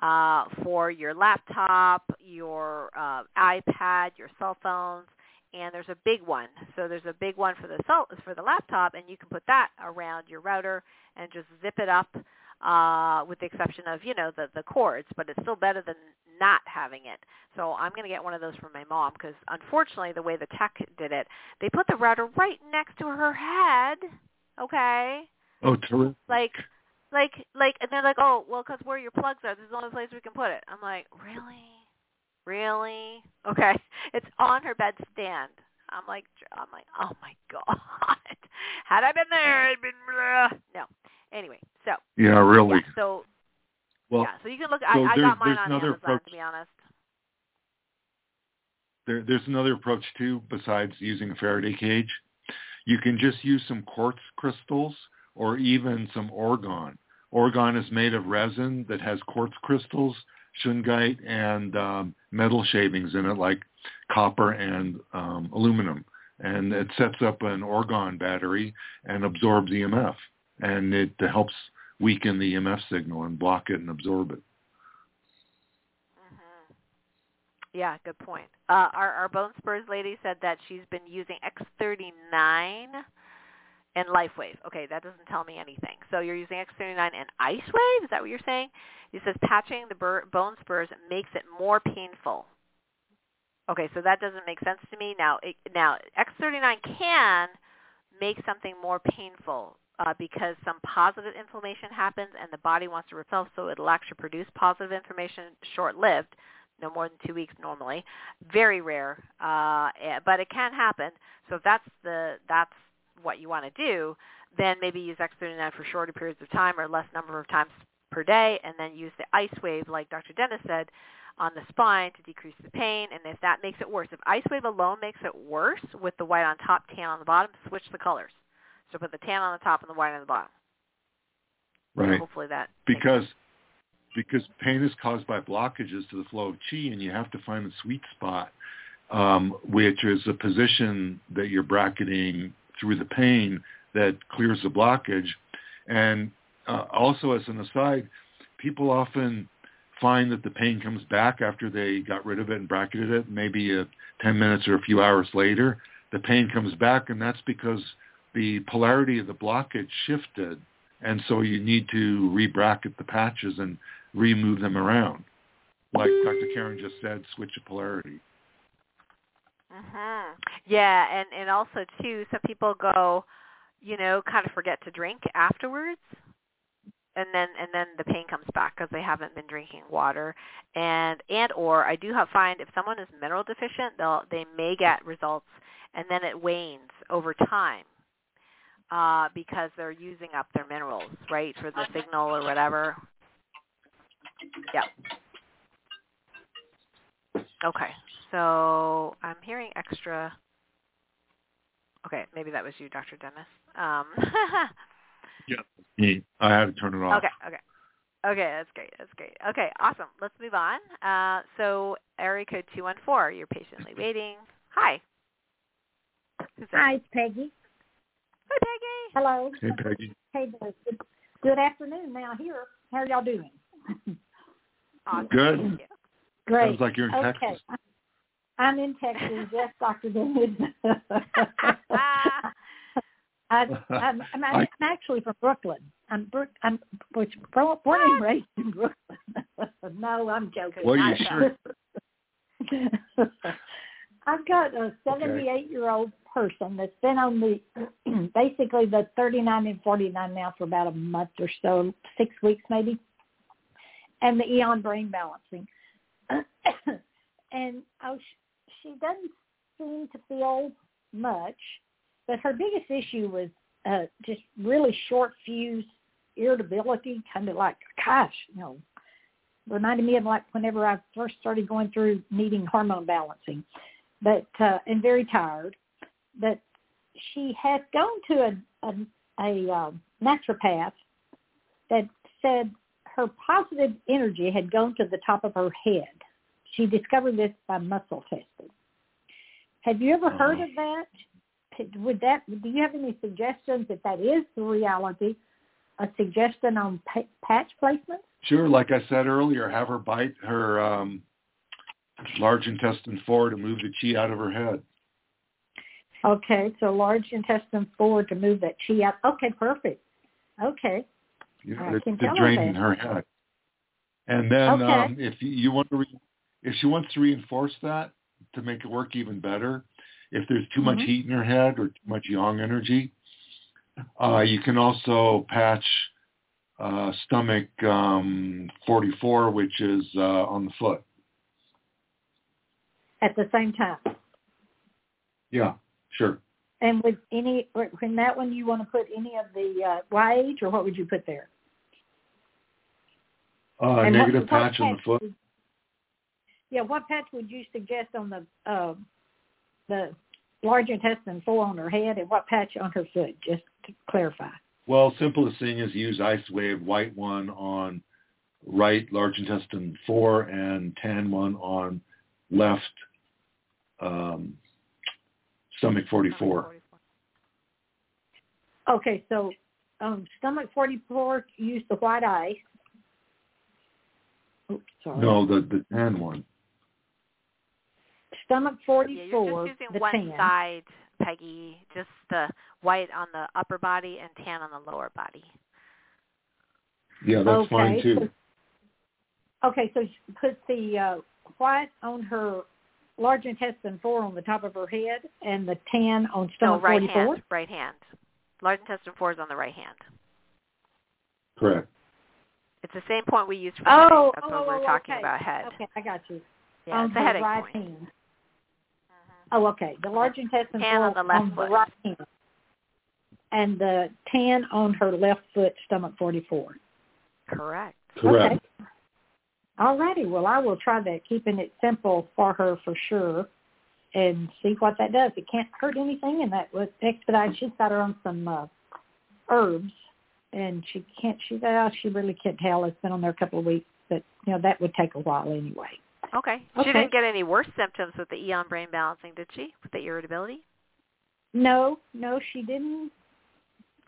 uh, for your laptop, your uh, iPad, your cell phones, and there's a big one. So there's a big one for the cell, for the laptop, and you can put that around your router and just zip it up, uh, with the exception of you know the the cords, but it's still better than not having it. So I'm going to get one of those for my mom because unfortunately the way the tech did it, they put the router right next to her head. Okay, Oh, terrific. like like like and they're like oh well because where your plugs are this is the only place we can put it i'm like really really okay it's on her bed stand i'm like i'm like oh my god had i been there i'd been blah. no anyway so Yeah, really. yeah, so well, yeah so you can look so i, I got mine on amazon approach. to be honest there, there's another approach too besides using a Faraday cage. You can just use some quartz crystals or even some orgone. Orgone is made of resin that has quartz crystals, shungite, and um, metal shavings in it like copper and um, aluminum. and it sets up an orgone battery and absorbs EMF, and it helps weaken the EMF signal and block it and absorb it. Mm-hmm. Yeah, good point. Uh, our our Bone Spurs lady said that she's been using X39 and LifeWave. Okay, that doesn't tell me anything. So you're using X39 and IceWave? Is that what you're saying? He says patching the bur- bone spurs makes it more painful. Okay, so that doesn't make sense to me. Now, it, now X39 can make something more painful uh, because some positive inflammation happens and the body wants to repel, so it'll actually produce positive inflammation short-lived, no more than two weeks normally. Very rare, uh, eh, but it can happen. So if that's the that's what you want to do, then maybe use X39 for shorter periods of time or less number of times per day, and then use the ice wave, like Dr. Dennis said, on the spine to decrease the pain. And if that makes it worse, if ice wave alone makes it worse with the white on top, tan on the bottom, switch the colors. So put the tan on the top and the white on the bottom. Right. hopefully that because because pain is caused by blockages to the flow of chi, and you have to find the sweet spot, um, which is a position that you're bracketing through the pain that clears the blockage. And uh, also, as an aside, people often find that the pain comes back after they got rid of it and bracketed it, maybe a, 10 minutes or a few hours later. The pain comes back, and that's because the polarity of the blockage shifted, and so you need to re-bracket the patches and remove them around. Like Dr. Karen just said, switch the polarity. Mhm. Yeah, and and also too, some people go, you know, kind of forget to drink afterwards, and then and then the pain comes back because they haven't been drinking water, and and or I do have find if someone is mineral deficient, they'll they may get results, and then it wanes over time, uh, because they're using up their minerals, right, for the signal or whatever. Yep. Okay. So I'm hearing extra. Okay, maybe that was you, Dr. Dennis. Um, yeah. Me. I had to turn it off. Okay, okay. Okay, that's great. That's great. Okay, awesome. Let's move on. Uh, so area code 214, you're patiently waiting. Hi. Who's? Hi, it's Peggy. Hi, Peggy. Hello. Hey, Peggy. Hey, good, good afternoon now here. How are y'all doing? Awesome. Good. Thank you. Great. Sounds like you're in okay. Texas. I'm in Texas. yes, Dr. David. I, I'm, I'm, I'm actually from Brooklyn. I'm Brook. I'm which, born and ah. raised in Brooklyn. no, I'm joking. Well, you sure? I've got a 78 year old person that's been on the basically the 39 and 49 now for about a month or so, six weeks maybe, and the Aeon brain balancing. and oh, she doesn't seem to feel much, but her biggest issue was uh, just really short fuse irritability, kind of like, gosh, you know, reminded me of like whenever I first started going through needing hormone balancing, but uh, and very tired. But she had gone to a a, a uh, naturopath that said her positive energy had gone to the top of her head. She discovered this by muscle testing. Have you ever heard of that? Would that do you have any suggestions if that is the reality? A suggestion on pa- patch placement? Sure. Like I said earlier, have her bite her um, large intestine four to move the chi out of her head. Okay, so large intestine four to move that chi out. Okay, perfect. Okay. Yeah, I it's can to tell drain her in her head. And then Okay. um, if you, you want to, re- if she wants to reinforce that to make it work even better, if there's too much Mhm. heat in her head or too much yang energy, uh, you can also patch uh, stomach um, 44, which is uh, on the foot. At the same time. Yeah, sure. And with any, in that one, you want to put any of the uh, Y-Age, or what would you put there? Uh, And negative what patch on the foot. would- Yeah, what patch would you suggest on the uh, the large intestine four on her head, and what patch on her foot? Just to clarify. Well, simplest thing is use ice wave white one on right large intestine four and tan one on left um, stomach 44. Okay, so um, stomach 44, use the white ice. Oops, sorry. No, the the tan one. Stomach 44. Yeah, 44, you're just using the one tan. side, Peggy. Just the white on the upper body and tan on the lower body. Yeah, that's okay. fine too. So, okay, so she put the uh, white on her large intestine 4 on the top of her head and the tan on No, stomach right 44. hand. Right hand. Large intestine four is on the right hand. Correct. It's the same point we used for Oh, headache. That's oh, when we're oh, talking okay. about head. Okay, I got you. Yeah, on it's a headache right point. hand. Oh, okay. The large intestine Tan on the left on foot. the right hand, and the tan on her left foot, stomach 44. Correct. Correct. Okay. All righty. Well, I will try that, keeping it simple for her for sure, and see what that does. It can't hurt anything, and that would expedite. She's got her on some uh, herbs, and she can't. She uh, she really can't tell. It's been on there a couple of weeks, but you know that would take a while anyway. Okay. Okay. She didn't get any worse symptoms with the Aeon brain balancing, did she? With the irritability? No, no, she didn't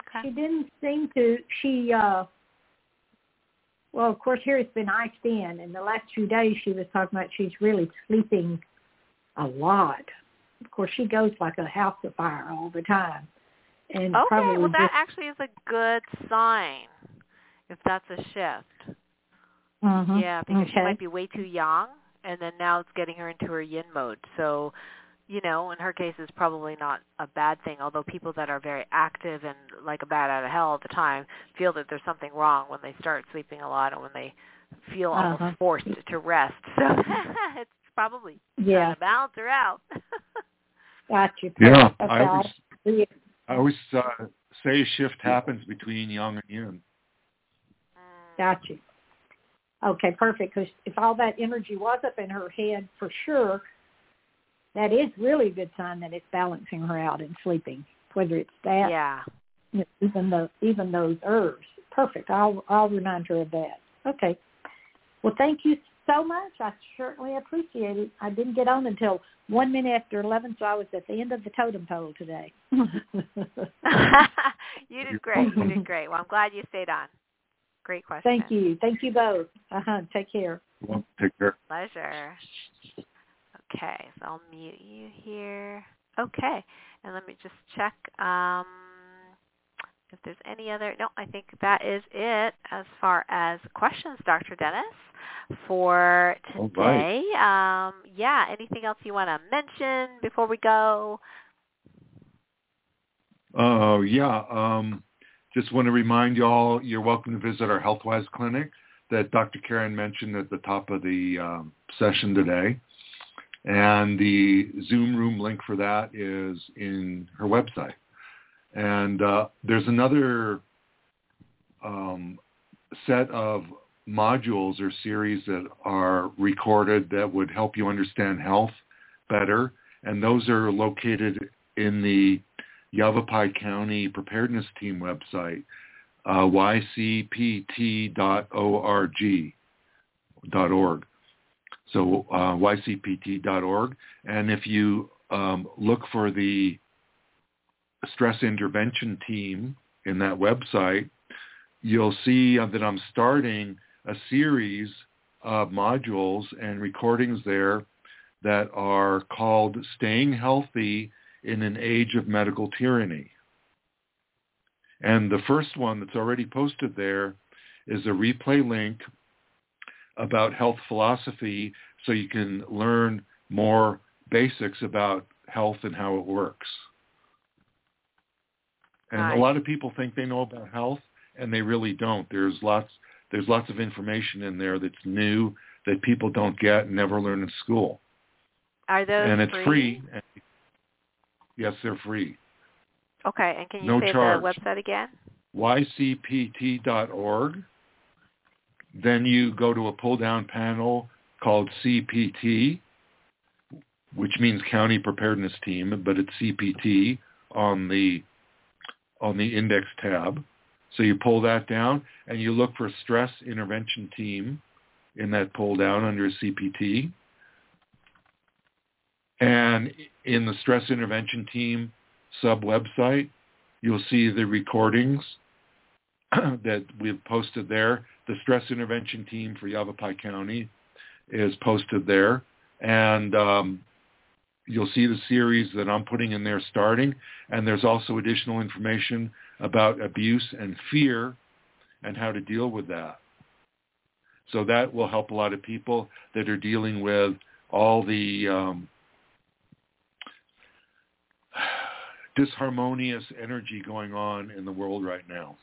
Okay. she didn't seem to she uh well of course here it's been iced in and the last few days she was talking about she's really sleeping a lot of course she goes like a house afire all the time and Okay. probably Well, that actually is a good sign if that's a shift. Mhm. Yeah, because she might be way too yang, and then now it's getting her into her yin mode. So, you know, in her case, it's probably not a bad thing. Although people that are very active and like a bat out of hell all the time feel that there's something wrong when they start sleeping a lot and when they feel almost Uh-huh. forced to rest. So it's probably yeah trying to balance her out. got you Yeah, I always I'll see it. I always uh, say a shift happens between yang and yin. Got you. Okay, perfect. Because if all that energy was up in her head, for sure, that is really a good sign that it's balancing her out and sleeping. Whether it's that, yeah. you know, even the even those herbs. Perfect. I'll I'll remind her of that. Okay. Well, thank you so much. I certainly appreciate it. I didn't get on until one minute after eleven, so I was at the end of the totem pole today. you did great. You did great. Well, I'm glad you stayed on. Great question. Thank you. Thank you both. Uh huh. Take care. Well, take care. Pleasure. Okay, so I'll mute you here. Okay, and let me just check um, if there's any other. No, I think that is it as far as questions, Dr. Dennis, for today. Um, yeah, anything else you want to mention before we go? Uh, yeah. Um, just want to remind y'all, you're welcome to visit our HealthWise clinic that Dr. Karen mentioned at the top of the um, session today. And the Zoom room link for that is in her website. And uh, there's another um, set of modules or series that are recorded that would help you understand health better. And those are located in the Yavapai County Preparedness Team website, uh, ycpt.org. Dot org. So uh, ycpt.org. And if you um, look for the stress intervention team in that website, you'll see that I'm starting a series of modules and recordings there that are called Staying Healthy in an Age of Medical Tyranny. And the first one that's already posted there is a replay link about health philosophy so you can learn more basics about health and how it works. And a lot of people think they know about health and they really don't. There's lots there's lots of information in there that's new that people don't get and never learn in school. Are those and it's free? free. And yes, they're free. Okay, and can you No say charge. the website again? ycpt.org. Then you go to a pull-down panel called CPT, which means County Preparedness Team, but it's CPT on the on the index tab. So you pull that down and you look for Stress Intervention Team in that pull down under CPT. And in the stress intervention team sub website, you'll see the recordings that we've posted there. The stress intervention team for Yavapai County is posted there. And um, you'll see the series that I'm putting in there starting. And there's also additional information about abuse and fear and how to deal with that. So that will help a lot of people that are dealing with all the um, disharmonious energy going on in the world right now.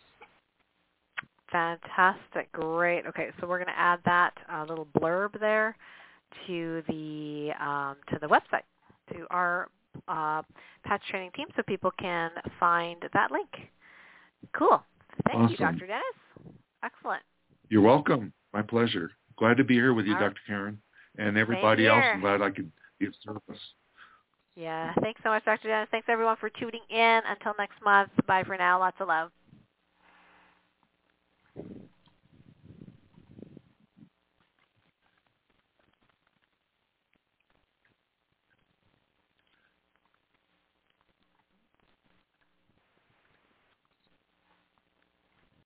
Fantastic. Great. Okay, so we're going to add that uh, little blurb there to the um, to the website, to our uh, patch training team, so people can find that link. Cool. Thank awesome. you, Dr. Dennis. Excellent. You're welcome. My pleasure. Glad to be here with you, All Dr. Karen, and everybody else. I'm glad I could be of service. Yeah. Thanks so much, Dr. Dennis. Thanks everyone for tuning in. Until next month. Bye for now. Lots of love.